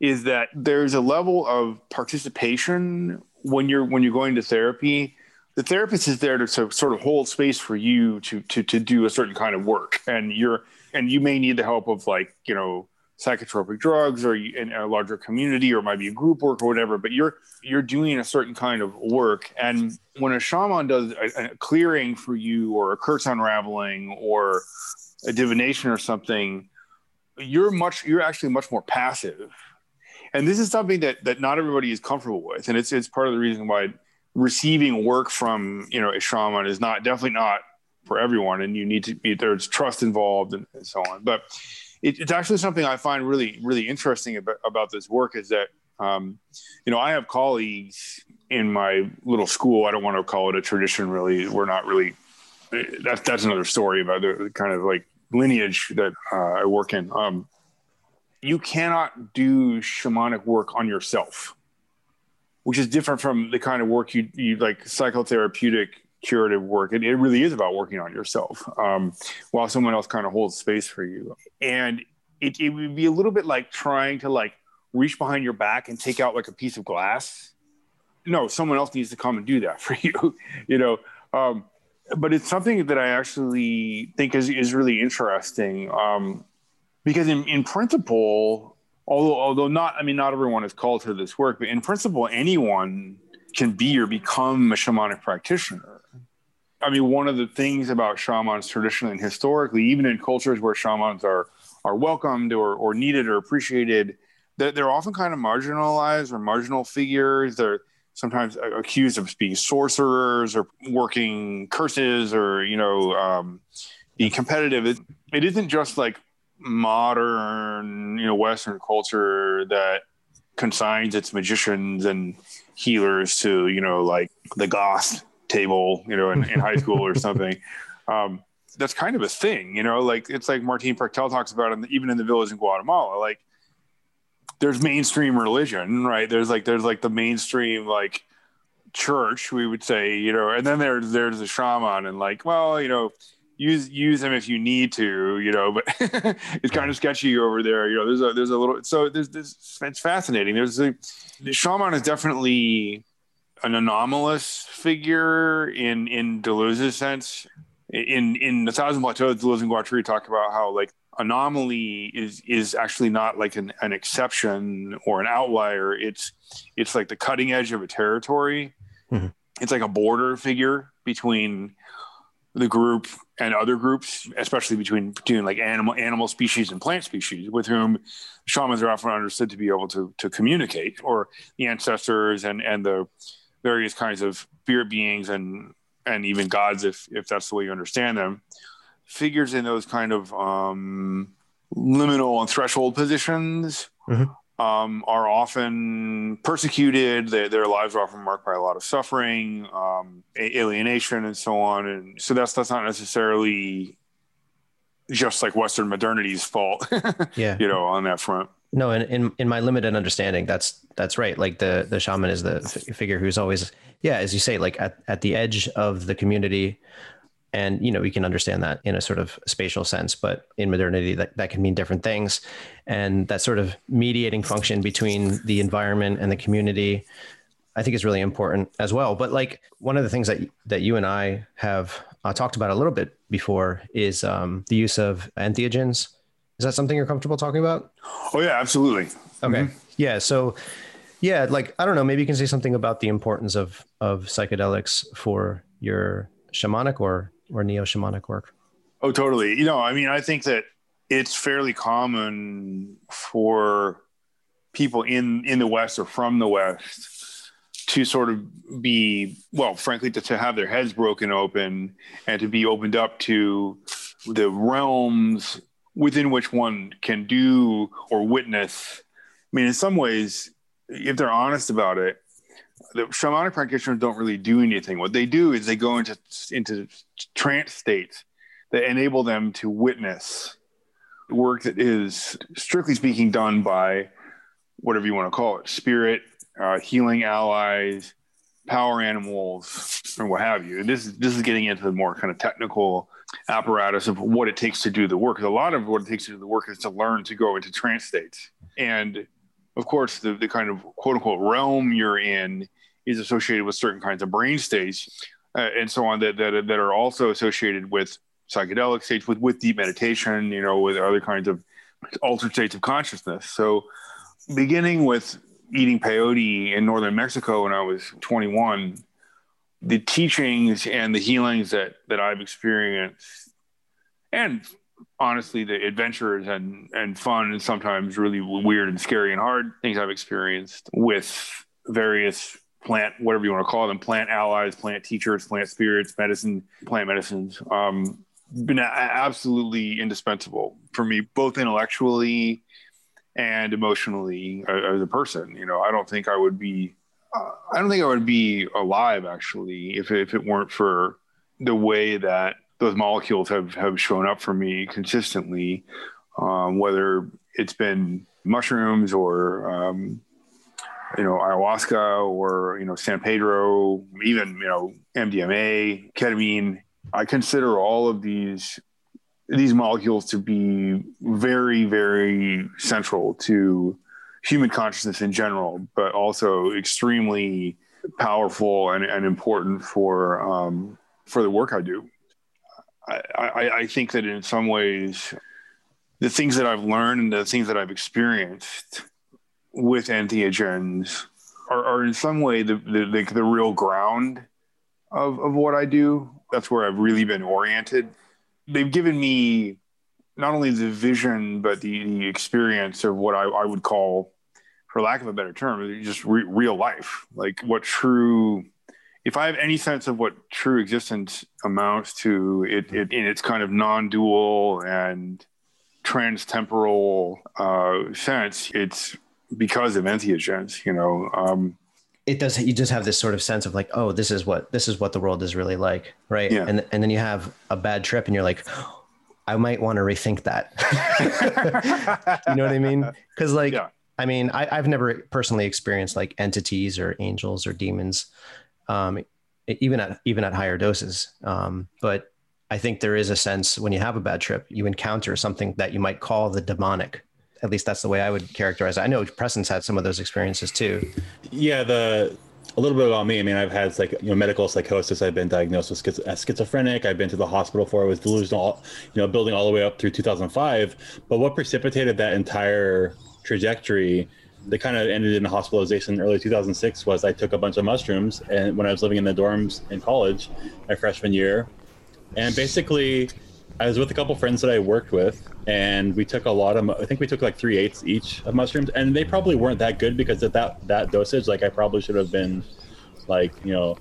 is that there's a level of participation when you're when you're going to therapy. The therapist is there to, sort of hold space for you to, to to do a certain kind of work and you're and you may need the help of like you know psychotropic drugs or in a larger community or might be a group work or whatever but you're you're doing a certain kind of work. And when a shaman does a, a clearing for you or a curse unraveling or a divination or something you're much you're actually much more passive. And this is something that that not everybody is comfortable with. And it's it's part of the reason why receiving work from you know a shaman is not definitely not for everyone and you need to be there's trust involved and, so on. But it, it's actually something i find really really interesting about, about this work is that um, you know i have colleagues in my little school. I don't want to call it a tradition really. We're not really that's that's another story about the kind of like lineage that uh, i work in. Um, you cannot do shamanic work on yourself which is different from the kind of work you you like psychotherapeutic curative work. It, it really is about working on yourself um, while someone else kind of holds space for you. And it, it would be a little bit like trying to like reach behind your back and take out like a piece of glass. No, someone else needs to come and do that for you, you know. Um, but it's something that I actually think is, is really interesting um, because in, in principle, although although not i mean not everyone is called to this work but in principle anyone can be or become a shamanic practitioner i mean one of the things about shamans traditionally and historically even in cultures where shamans are are welcomed or or needed or appreciated. They're, they're often kind of marginalized or marginal figures. They're sometimes accused of being sorcerers or working curses or you know um, being competitive. It, it isn't just like modern you know Western culture that consigns its magicians and healers to you know like the goth table you know in, in high school or something. Um, that's kind of a thing, you know. Like it's like Martín Prechtel talks about, in the, even in the village in Guatemala. Like there's mainstream religion, right? There's like there's like the mainstream like church, we would say, you know, and then there's there's a shaman, and like, well, you know, use use them if you need to, you know, but it's kind of sketchy over there, you know. There's a there's a little so there's this it's fascinating. There's a the shaman is definitely an anomalous figure in in Deleuze's sense in in the Thousand Plateaus, Deleuze and Guattari talk about how like anomaly is is actually not like an, an exception or an outlier. It's it's like the cutting edge of a territory. Mm-hmm. It's like a border figure between the group and other groups, especially between between like animal animal species and plant species, with whom shamans are often understood to be able to to communicate, or the ancestors and and the various kinds of spirit beings and and even gods, if if that's the way you understand them, figures in those kind of um, liminal and threshold positions mm-hmm. um, are often persecuted. They, their lives are often marked by a lot of suffering, um, alienation, and so on. And so that's that's not necessarily just like Western modernity's fault. yeah, you know, on that front. No, and in, in my limited understanding, that's that's right. Like the the shaman is the f- figure who's always, yeah, as you say, like at, at the edge of the community, and you know we can understand that in a sort of spatial sense, but in modernity that that can mean different things, and that sort of mediating function between the environment and the community, I think is really important as well. But like one of the things that that you and I have uh, talked about a little bit before is um, the use of entheogens is that something you're comfortable talking about? Oh yeah, absolutely. Okay. Mm-hmm. Yeah. So yeah, like I don't know, maybe you can say something about the importance of of psychedelics for your shamanic or or neo shamanic work. Oh, totally. You know, I mean, I think that it's fairly common for people in in the West or from the West to sort of be well, frankly, to, to have their heads broken open and to be opened up to the realms within which one can do or witness. I mean, in some ways, if they're honest about it, the shamanic practitioners don't really do anything. What they do is they go into into trance states that enable them to witness work that is, strictly speaking, done by whatever you want to call it, spirit, uh, healing allies, power animals, or what have you. This is this is getting into the more kind of technical apparatus of what it takes to do the work. A lot of what it takes to do the work is to learn to go into trance states. And of course, the, the kind of quote unquote realm you're in is associated with certain kinds of brain states uh, and so on that, that, that are also associated with psychedelic states, with, with deep meditation, you know, with other kinds of altered states of consciousness. So beginning with eating peyote in northern Mexico when I was 21, the teachings and the healings that that I've experienced, and honestly, the adventures and and fun and sometimes really weird and scary and hard things I've experienced with various plant, whatever you want to call them, plant allies, plant teachers, plant spirits, medicine, plant medicines, um, been absolutely indispensable for me, both intellectually and emotionally uh, as a person. You know, I don't think I would be I don't think I would be alive actually if if it weren't for the way that those molecules have have shown up for me consistently, um, whether it's been mushrooms or um, you know ayahuasca or you know San Pedro, even you know MDMA, ketamine. I consider all of these these molecules to be very very central to human consciousness in general, but also extremely powerful and, and important for um, for the work I do. I, I, I, think that in some ways, the things that I've learned and the things that I've experienced with entheogens are, are in some way the, the, the, the real ground of, of what I do. That's where I've really been oriented. They've given me not only the vision but the, the experience of what I, I, would call for lack of a better term just re- real life like what true if i have any sense of what true existence amounts to it, it in its kind of non-dual and trans-temporal uh, sense it's because of entheogens you know um, it does you just have this sort of sense of like oh this is what this is what the world is really like right yeah. and and then you have a bad trip and you're like I might want to rethink that. you know what I mean? Because like, yeah. I mean, I, have never personally experienced like entities or angels or demons, um, even at even at higher doses. Um, but I think there is a sense when you have a bad trip, you encounter something that you might call the demonic. At least that's the way I would characterize it. I know Preston's had some of those experiences too. Yeah, the a little bit about me. I mean, I've had like you know medical psychosis. I've been diagnosed with schiz- uh, schizophrenic. I've been to the hospital for. I was delusional, you know, building all the way up through 2005. But what precipitated that entire trajectory that kind of ended in hospitalization in early 2006 was I took a bunch of mushrooms and when I was living in the dorms in college, my freshman year, and basically I was with a couple friends that I worked with, and we took a lot of. I think we took like three eighths each of mushrooms, and they probably weren't that good because at that that dosage, like I probably should have been, like you know,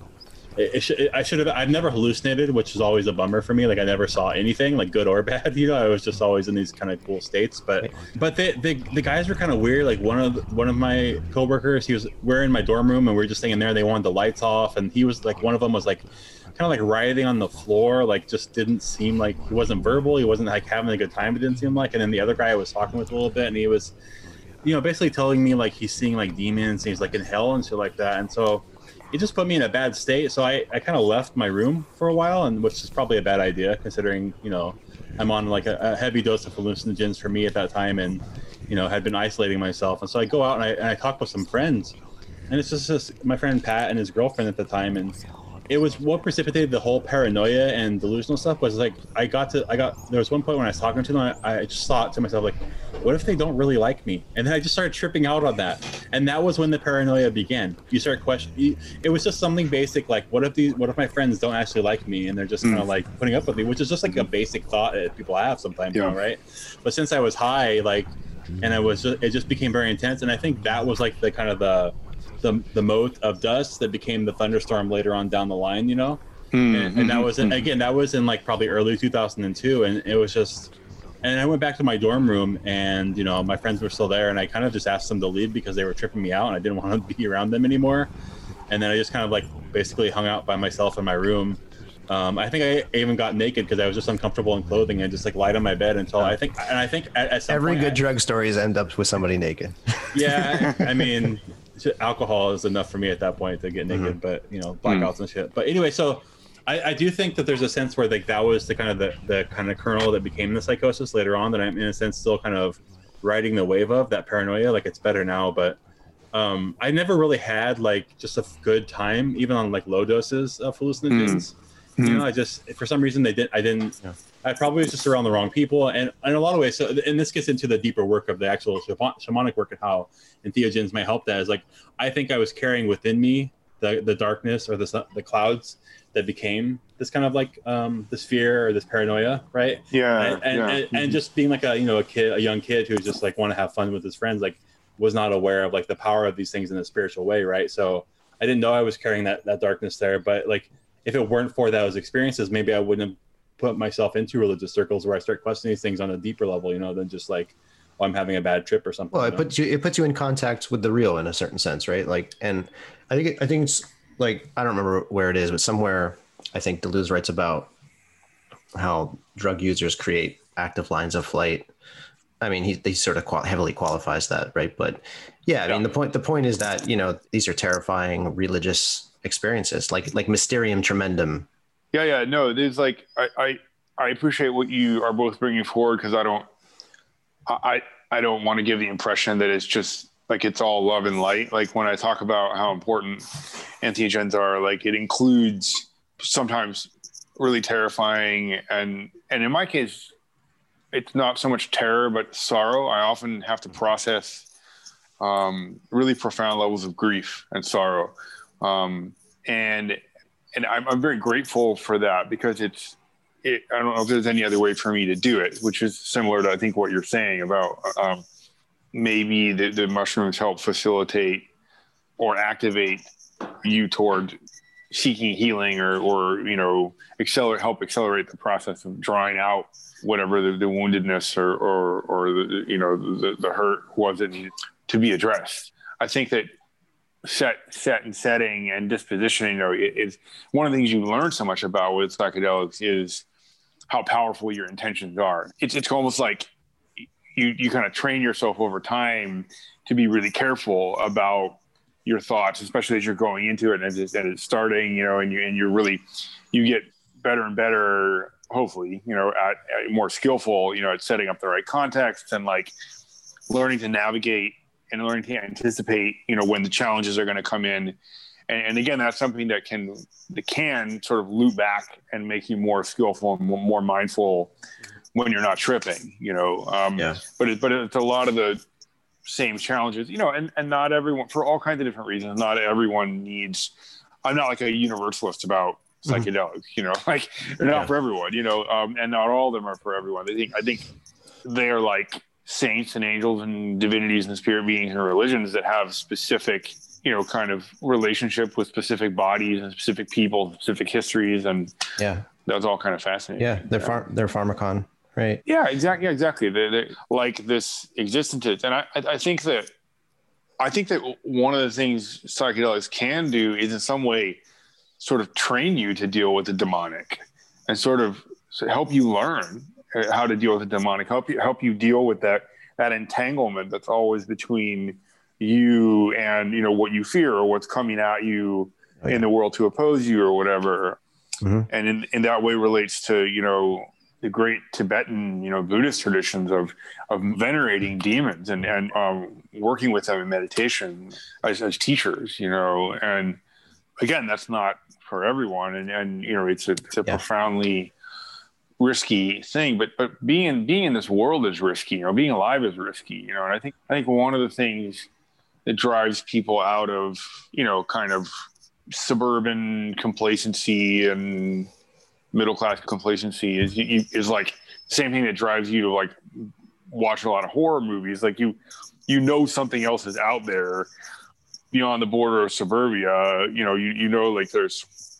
it, it should, it, I should have. I've never hallucinated, which is always a bummer for me. Like I never saw anything, like good or bad. You know, I was just always in these kind of cool states. But but the the, the guys were kind of weird. Like one of one of my coworkers, he was we're in my dorm room and we are just staying there. They wanted the lights off, and he was like one of them was like kind of like writhing on the floor, like just didn't seem like he wasn't verbal. He wasn't like having a good time. It didn't seem like. And then the other guy I was talking with a little bit, and he was, you know, basically telling me like he's seeing like demons and he's like in hell and shit like that. And so it just put me in a bad state. So I, I kind of left my room for a while, and which is probably a bad idea considering you know I'm on like a, a heavy dose of hallucinogens for me at that time, and you know had been isolating myself. And so I go out and I, and I talk with some friends, and it's just this, my friend Pat and his girlfriend at the time, and it was what precipitated the whole paranoia and delusional stuff was like I got to I got there was one point when I was talking to them I, I, just thought to myself like what if they don't really like me? And then I just started tripping out on that. And that was when the paranoia began. You start questioning it was just something basic like what if these what if my friends don't actually like me and they're just kind of mm. like putting up with me which is just like a basic thought that people have sometimes yeah. know, right? But since I was high like and I was just, it just became very intense. And I think that was like the kind of the the the mote of dust that became the thunderstorm later on down the line. You know, mm-hmm. and, and, that was in, again that was in like probably early 2002, and it was just. And I went back to my dorm room, and you know my friends were still there, and I kind of just asked them to leave because they were tripping me out, and I didn't want to be around them anymore. And then I just kind of like basically hung out by myself in my room. Um, I think I even got naked because I was just uncomfortable in clothing and just like lied on my bed until I think, and I think at, at every point, good I, drug stories end up with somebody naked. Yeah, I mean, alcohol is enough for me at that point to get naked, mm-hmm. but you know, blackouts mm-hmm. and shit. But anyway, so I, I, do think that there's a sense where like that was the kind of the, the kind of kernel that became the psychosis later on that I'm in a sense still kind of riding the wave of that paranoia. Like it's better now, but um, I never really had like just a good time, even on like low doses of hallucinogens. Mm-hmm. You know, I just for some reason they didn't. I didn't yeah. I probably was just around the wrong people, and, and in a lot of ways. So, and this gets into the deeper work of the actual shamanic work and how entheogens may help that. Is like I think I was carrying within me the the darkness or the the clouds that became this kind of like um, this fear or this paranoia, right? Yeah, and and, yeah. and, and just being like a you know a kid, a young kid who's just like want to have fun with his friends, like was not aware of like the power of these things in a spiritual way, right? So I didn't know I was carrying that that darkness there, but like if it weren't for those experiences, maybe I wouldn't have put myself into religious circles where I start questioning these things on a deeper level, you know, than just like, oh, I'm having a bad trip or something. Well, it puts you it puts you in contact with the real in a certain sense, right? Like, and I think I think it's like I don't remember where it is, but somewhere I think Deleuze writes about how drug users create active lines of flight. I mean, he, he sort of qual- heavily qualifies that, right? But yeah, I yeah. mean, the point the point is that you know these are terrifying religious experiences, like like mysterium tremendum yeah, yeah, no, there's like I, I I appreciate what you are both bringing forward because I don't I I don't want to give the impression that it's just like it's all love and light. Like when I talk about how important entheogens are, like it includes sometimes really terrifying and and in my case it's not so much terror but sorrow. I often have to process um, really profound levels of grief and sorrow. Um, and and I'm, I'm very grateful for that because it's it, I don't know if there's any other way for me to do it, which is similar to I think what you're saying about um, maybe the, the mushrooms help facilitate or activate you toward seeking healing or or you know accelerate help accelerate the process of drawing out whatever the, the woundedness or or or the you know the, the hurt was that needed to be addressed. I think that set set and setting and dispositioning know it, one of the things you learn so much about with psychedelics is how powerful your intentions are. It's it's almost like you you kind of train yourself over time to be really careful about your thoughts especially as you're going into it and as it's, and it's starting you know and you and you're really you get better and better hopefully you know at, at more skillful you know at setting up the right context and like learning to navigate and learning to anticipate, you know, when the challenges are going to come in. And, and, again, that's something that can that can sort of loop back and make you more skillful and more mindful when you're not tripping, you know. Um, yeah. But it, but it's a lot of the same challenges, you know, and and not everyone for all kinds of different reasons. Not everyone needs. I'm not like a universalist about mm-hmm. psychedelics, you know, like they're not yeah. for everyone, you know, um, and not all of them are for everyone. I think I think they're like saints and angels and divinities and spirit beings and religions that have specific you know kind of relationship with specific bodies and specific people specific histories and yeah. that's all kind of fascinating. Yeah they're far they're pharmakon right? Yeah exactly yeah, exactly. They they like this existence and I, I think that i think that one of the things psychedelics can do is in some way sort of train you to deal with the demonic and sort of help you learn how to deal with the demonic, help you help you deal with that that entanglement that's always between you and you know what you fear or what's coming at you oh, yeah. in the world to oppose you or whatever. Mm-hmm. And in, in that way relates to, you know, the great Tibetan, you know, Buddhist traditions of of venerating demons and and um, working with them in meditation as, as teachers, you know, and again, that's not for everyone, and and you know, it's a, it's a yeah. profoundly risky thing but but being being in this world is risky you know being alive is risky you know and i think i think one of the things that drives people out of you know kind of suburban complacency and middle class complacency is you, is like same thing that drives you to like watch a lot of horror movies. Like you you know something else is out there beyond the border of suburbia. You know you, you know like there's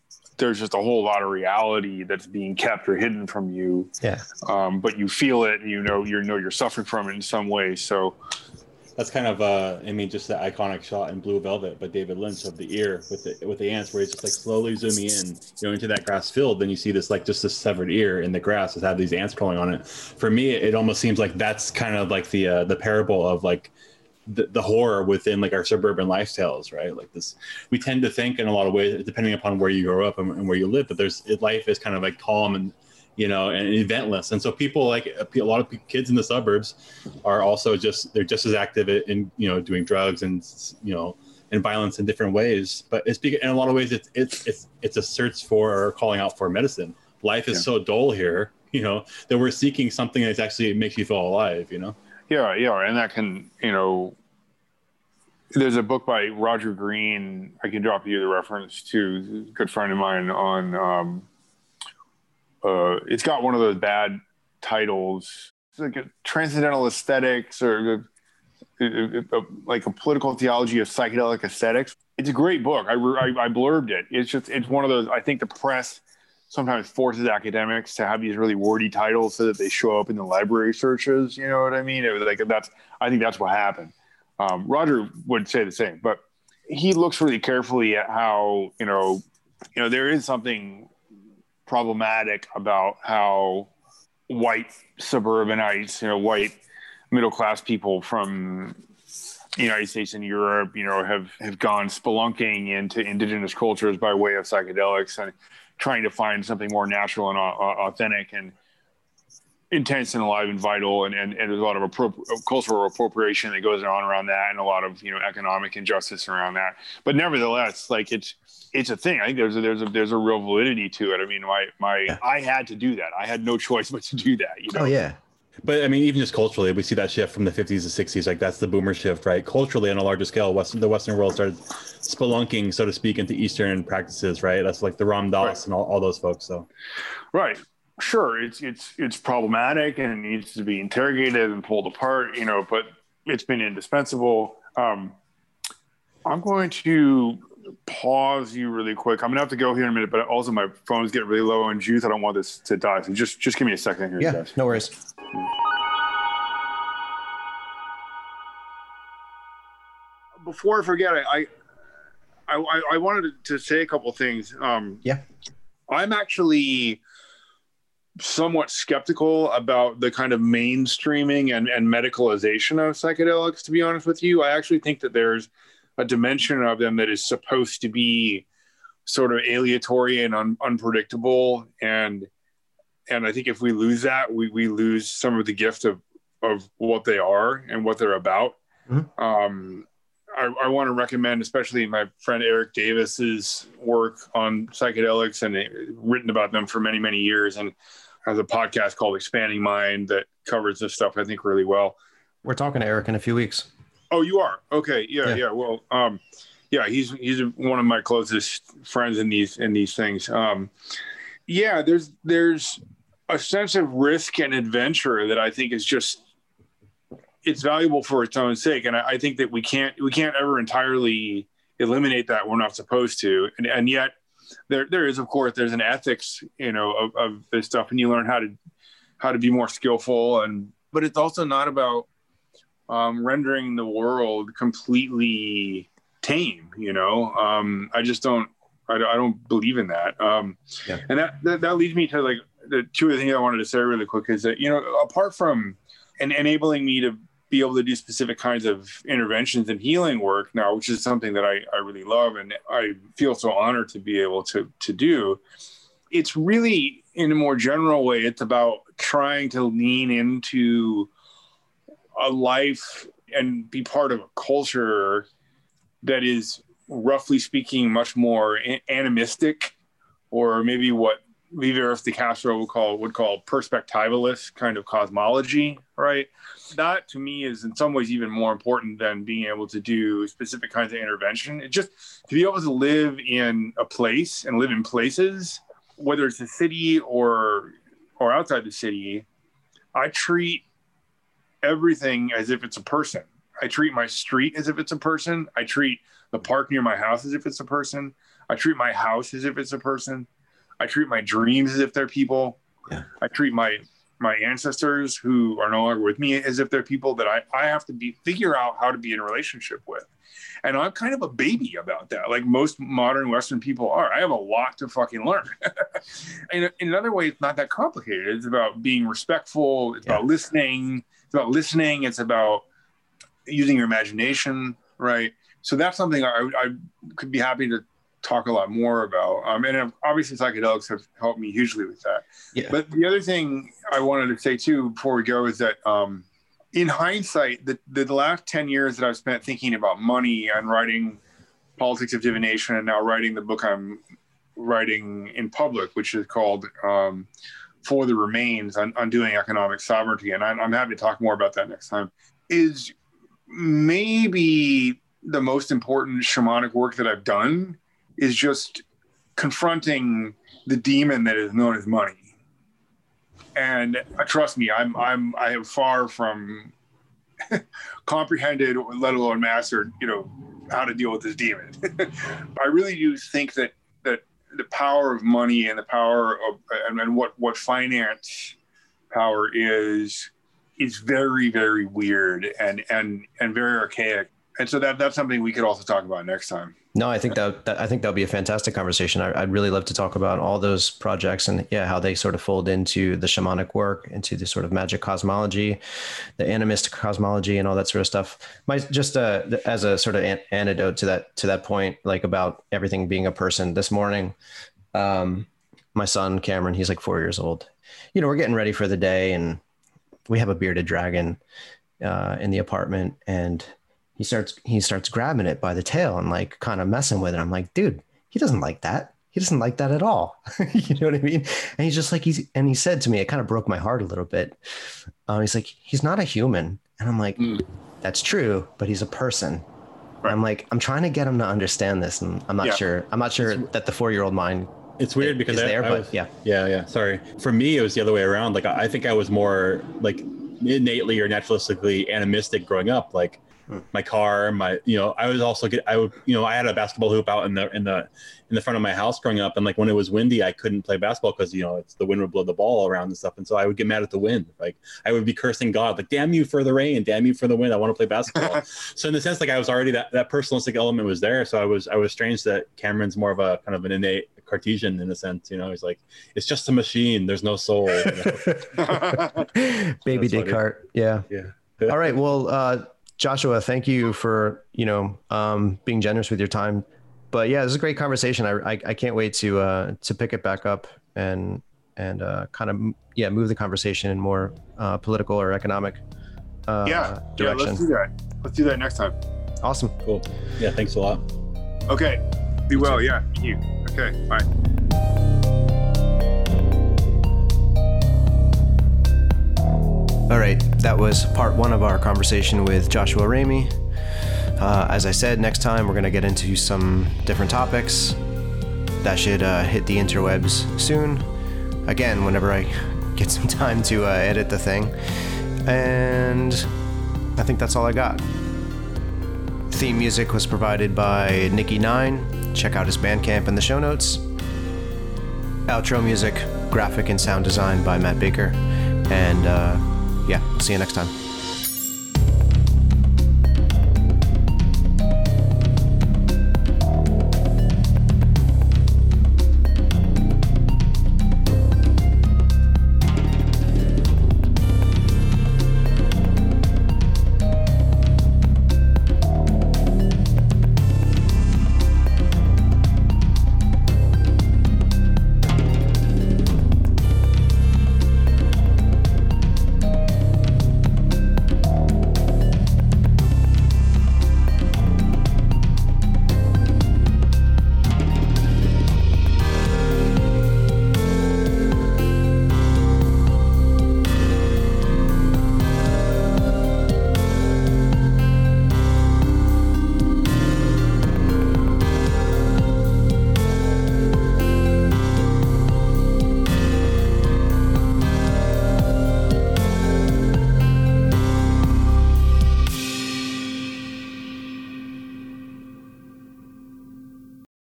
there's just a whole lot of reality that's being kept or hidden from you. Yeah. Um, but you feel it, and you know you know you're suffering from it in some way. So that's kind of uh, I mean, just the iconic shot in Blue Velvet by David Lynch of the ear with the with the ants, where he's just like slowly zooming in, you know, into that grass field. Then you see this like just a severed ear in the grass that have these ants crawling on it. For me, it almost seems like that's kind of like the uh, the parable of like the, the horror within like our suburban lifestyles, right? Like this, we tend to think in a lot of ways, depending upon where you grow up and, and where you live, that there's life is kind of like calm and you know and eventless. And so people like uh, a lot of kids in the suburbs are also just they're just as active in you know doing drugs and you know and violence in different ways. But it's in a lot of ways it's it's it's it's a search for or calling out for medicine. Life is yeah. so dull here, you know, that we're seeking something that actually makes you feel alive, you know. Yeah, yeah, and that can you know. There's a book by Roger Green. I can drop you the reference to good friend of mine on. Um, uh, it's got one of those bad titles, it's like a transcendental aesthetics or a, a, a, like a political theology of psychedelic aesthetics. It's a great book. I, I, I blurbed it. It's just it's one of those. I think the press sometimes forces academics to have these really wordy titles so that they show up in the library searches. You know what I mean? It was like that's I think that's what happened. Um, Roger would say the same, but he looks really carefully at how you know you know there is something problematic about how white suburbanites, you know, white middle class people from the United States and Europe, you know, have have gone spelunking into indigenous cultures by way of psychedelics and trying to find something more natural and uh, authentic and intense and alive and vital and, and, and there's a lot of appro- cultural appropriation that goes on around that and a lot of you know economic injustice around that. But nevertheless like it's it's a thing. I think there's a, there's a there's a real validity to it. I mean my my yeah. i had to do that. I had no choice but to do that you know? oh yeah but I mean, even just culturally, we see that shift from the 50s to 60s. Like that's the boomer shift, right? Culturally, on a larger scale, Western, the Western world started spelunking, so to speak, into Eastern practices, right? That's like the Ram Dass right. and all, all those folks. So, right. sure, it's it's it's problematic and it needs to be interrogated and pulled apart, you know, but it's been indispensable. Um, I'm going to pause you really quick. I'm gonna have to go here in a minute, but also my phone's getting really low on juice. I don't want this to die. So just just give me a second here, Yeah, guys. no worries. Before I forget, I I I, I wanted to say a couple things. Um, Yeah. I'm actually somewhat skeptical about the kind of mainstreaming and, and medicalization of psychedelics, to be honest with you. I actually think that there's a dimension of them that is supposed to be sort of aleatory and un- unpredictable. And and I think if we lose that, we, we lose some of the gift of, of what they are and what they're about. Mhm. Um, I, I want to recommend, especially my friend Erik Davis's work on psychedelics and written about them for many, many years, and has a podcast called Expanding Mind that covers this stuff, I think, really well. We're talking to Erik in a few weeks. Oh, you are okay. Yeah, Yeah. yeah. Well, um, yeah, he's he's one of my closest friends in these in these things. Um, yeah, there's there's a sense of risk and adventure that I think is just it's valuable for its own sake, and I, I think that we can't we can't ever entirely eliminate that. We're not supposed to, and and yet there there is of course there's an ethics you know of, of this stuff, and you learn how to how to be more skillful, and but it's also not about um, rendering the world completely tame. You know, um, I just don't. I, don't- I don't believe in that. Um, Yeah. And that, that that leads me to like the two of the things I wanted to say really quick is that you know apart from and enabling me to be able to do specific kinds of interventions and healing work now, which is something that I, I really love and I feel so honored to be able to to do. It's really in a more general way, it's about trying to lean into a life and be part of a culture that is roughly speaking much more animistic or maybe what Viveiros de Castro would call would call perspectivalist kind of cosmology, right? That to me is in some ways even more important than being able to do specific kinds of intervention. It just to be able to live in a place and live in places, whether it's a city or or outside the city, I treat everything as if it's a person. I treat my street as if it's a person. I treat the park near my house as if it's a person. I treat my house as if it's a person. I treat my dreams as if they're people. Yeah. I treat my my ancestors who are no longer with me as if they're people that I, I have to be figure out how to be in a relationship with. And I'm kind of a baby about that, like most modern Western people are. I have a lot to fucking learn. in, in another way, it's not that complicated. It's about being respectful. It's Yeah. about listening. It's about listening. It's about using your imagination, right? So that's something I, I could be happy to talk a lot more about. Um, and obviously, psychedelics have helped me hugely with that. Yeah. But the other thing I wanted to say too before we go is that um, in hindsight, the, the last 10 years that I've spent thinking about money and writing Politics of Divination and now writing the book I'm writing in public, which is called um, For the Remains on Undoing Economic Sovereignty. And I'm, I'm happy to talk more about that next time. Is maybe the most important shamanic work that I've done is just confronting the demon that is known as money. And uh, trust me, I'm I'm I am far from comprehended, let alone mastered, you know, how to deal with this demon. I really do think that the power of money and the power of and, and what what finance power is is very very weird and and and very archaic. And so that that's something we could also talk about next time. No, I think that, that I think that'll be a fantastic conversation. I, I'd really love to talk about all those projects and yeah, how they sort of fold into the shamanic work, into the sort of magic cosmology, the animist cosmology, and all that sort of stuff. My just uh, as a sort of an- antidote to that to that point, like about everything being a person. This morning, um, my son Cameron, he's like four years old. You know, we're getting ready for the day, and we have a bearded dragon uh, in the apartment, and he starts he starts grabbing it by the tail and like kind of messing with it. I'm like, dude, he doesn't like that. He doesn't like that at all. you know what I mean? And he's just like he's and he said to me, it kind of broke my heart a little bit. Um, he's like, he's not a human, and I'm like, Mm. that's true, but he's a person. Right. I'm like, I'm trying to get him to understand this, and I'm not Yeah. sure. I'm not sure that the four year old mind it's weird because I, there, I but was, yeah. yeah, yeah. Sorry. For me, it was the other way around. Like I think I was more like innately or naturalistically animistic growing up. Like. My car, my you know, I was also get I would you know I had a basketball hoop out in the in the in the front of my house growing up, and like when it was windy, I couldn't play basketball because you know it's the wind would blow the ball around and stuff, and so I would get mad at the wind. Like I would be cursing God, like damn you for the rain, damn you for the wind. I want to play basketball. so in the sense, like I was already that that personalistic element was there. So I was I was strange that Cameron's more of a kind of an innate Cartesian in a sense. You know, he's like it's just a machine. There's no soul. You know? Baby That's. Descartes. Yeah. yeah. All right. Well, uh, Joshua, thank you for you know um, being generous with your time. But yeah, this is a great conversation. I I, I can't wait to uh, to pick it back up and and uh, kind of yeah move the conversation in more uh, political or economic uh, yeah, yeah. Let's do that. Let's do that next time. awesome. Cool. Yeah. Thanks a lot. Okay. Be well. Yeah. You. Okay. Bye. All right, that was part one of our conversation with Joshua Ramey. Uh, as I said, next time we're going to get into some different topics that should uh, hit the interwebs soon. Again, whenever I get some time to uh, edit the thing. And I think that's all I got. Theme music was provided by Nikki9. Check out his Bandcamp in the show notes. Outro music, graphic and sound design by Matt Baker. And uh, yeah, see you next time.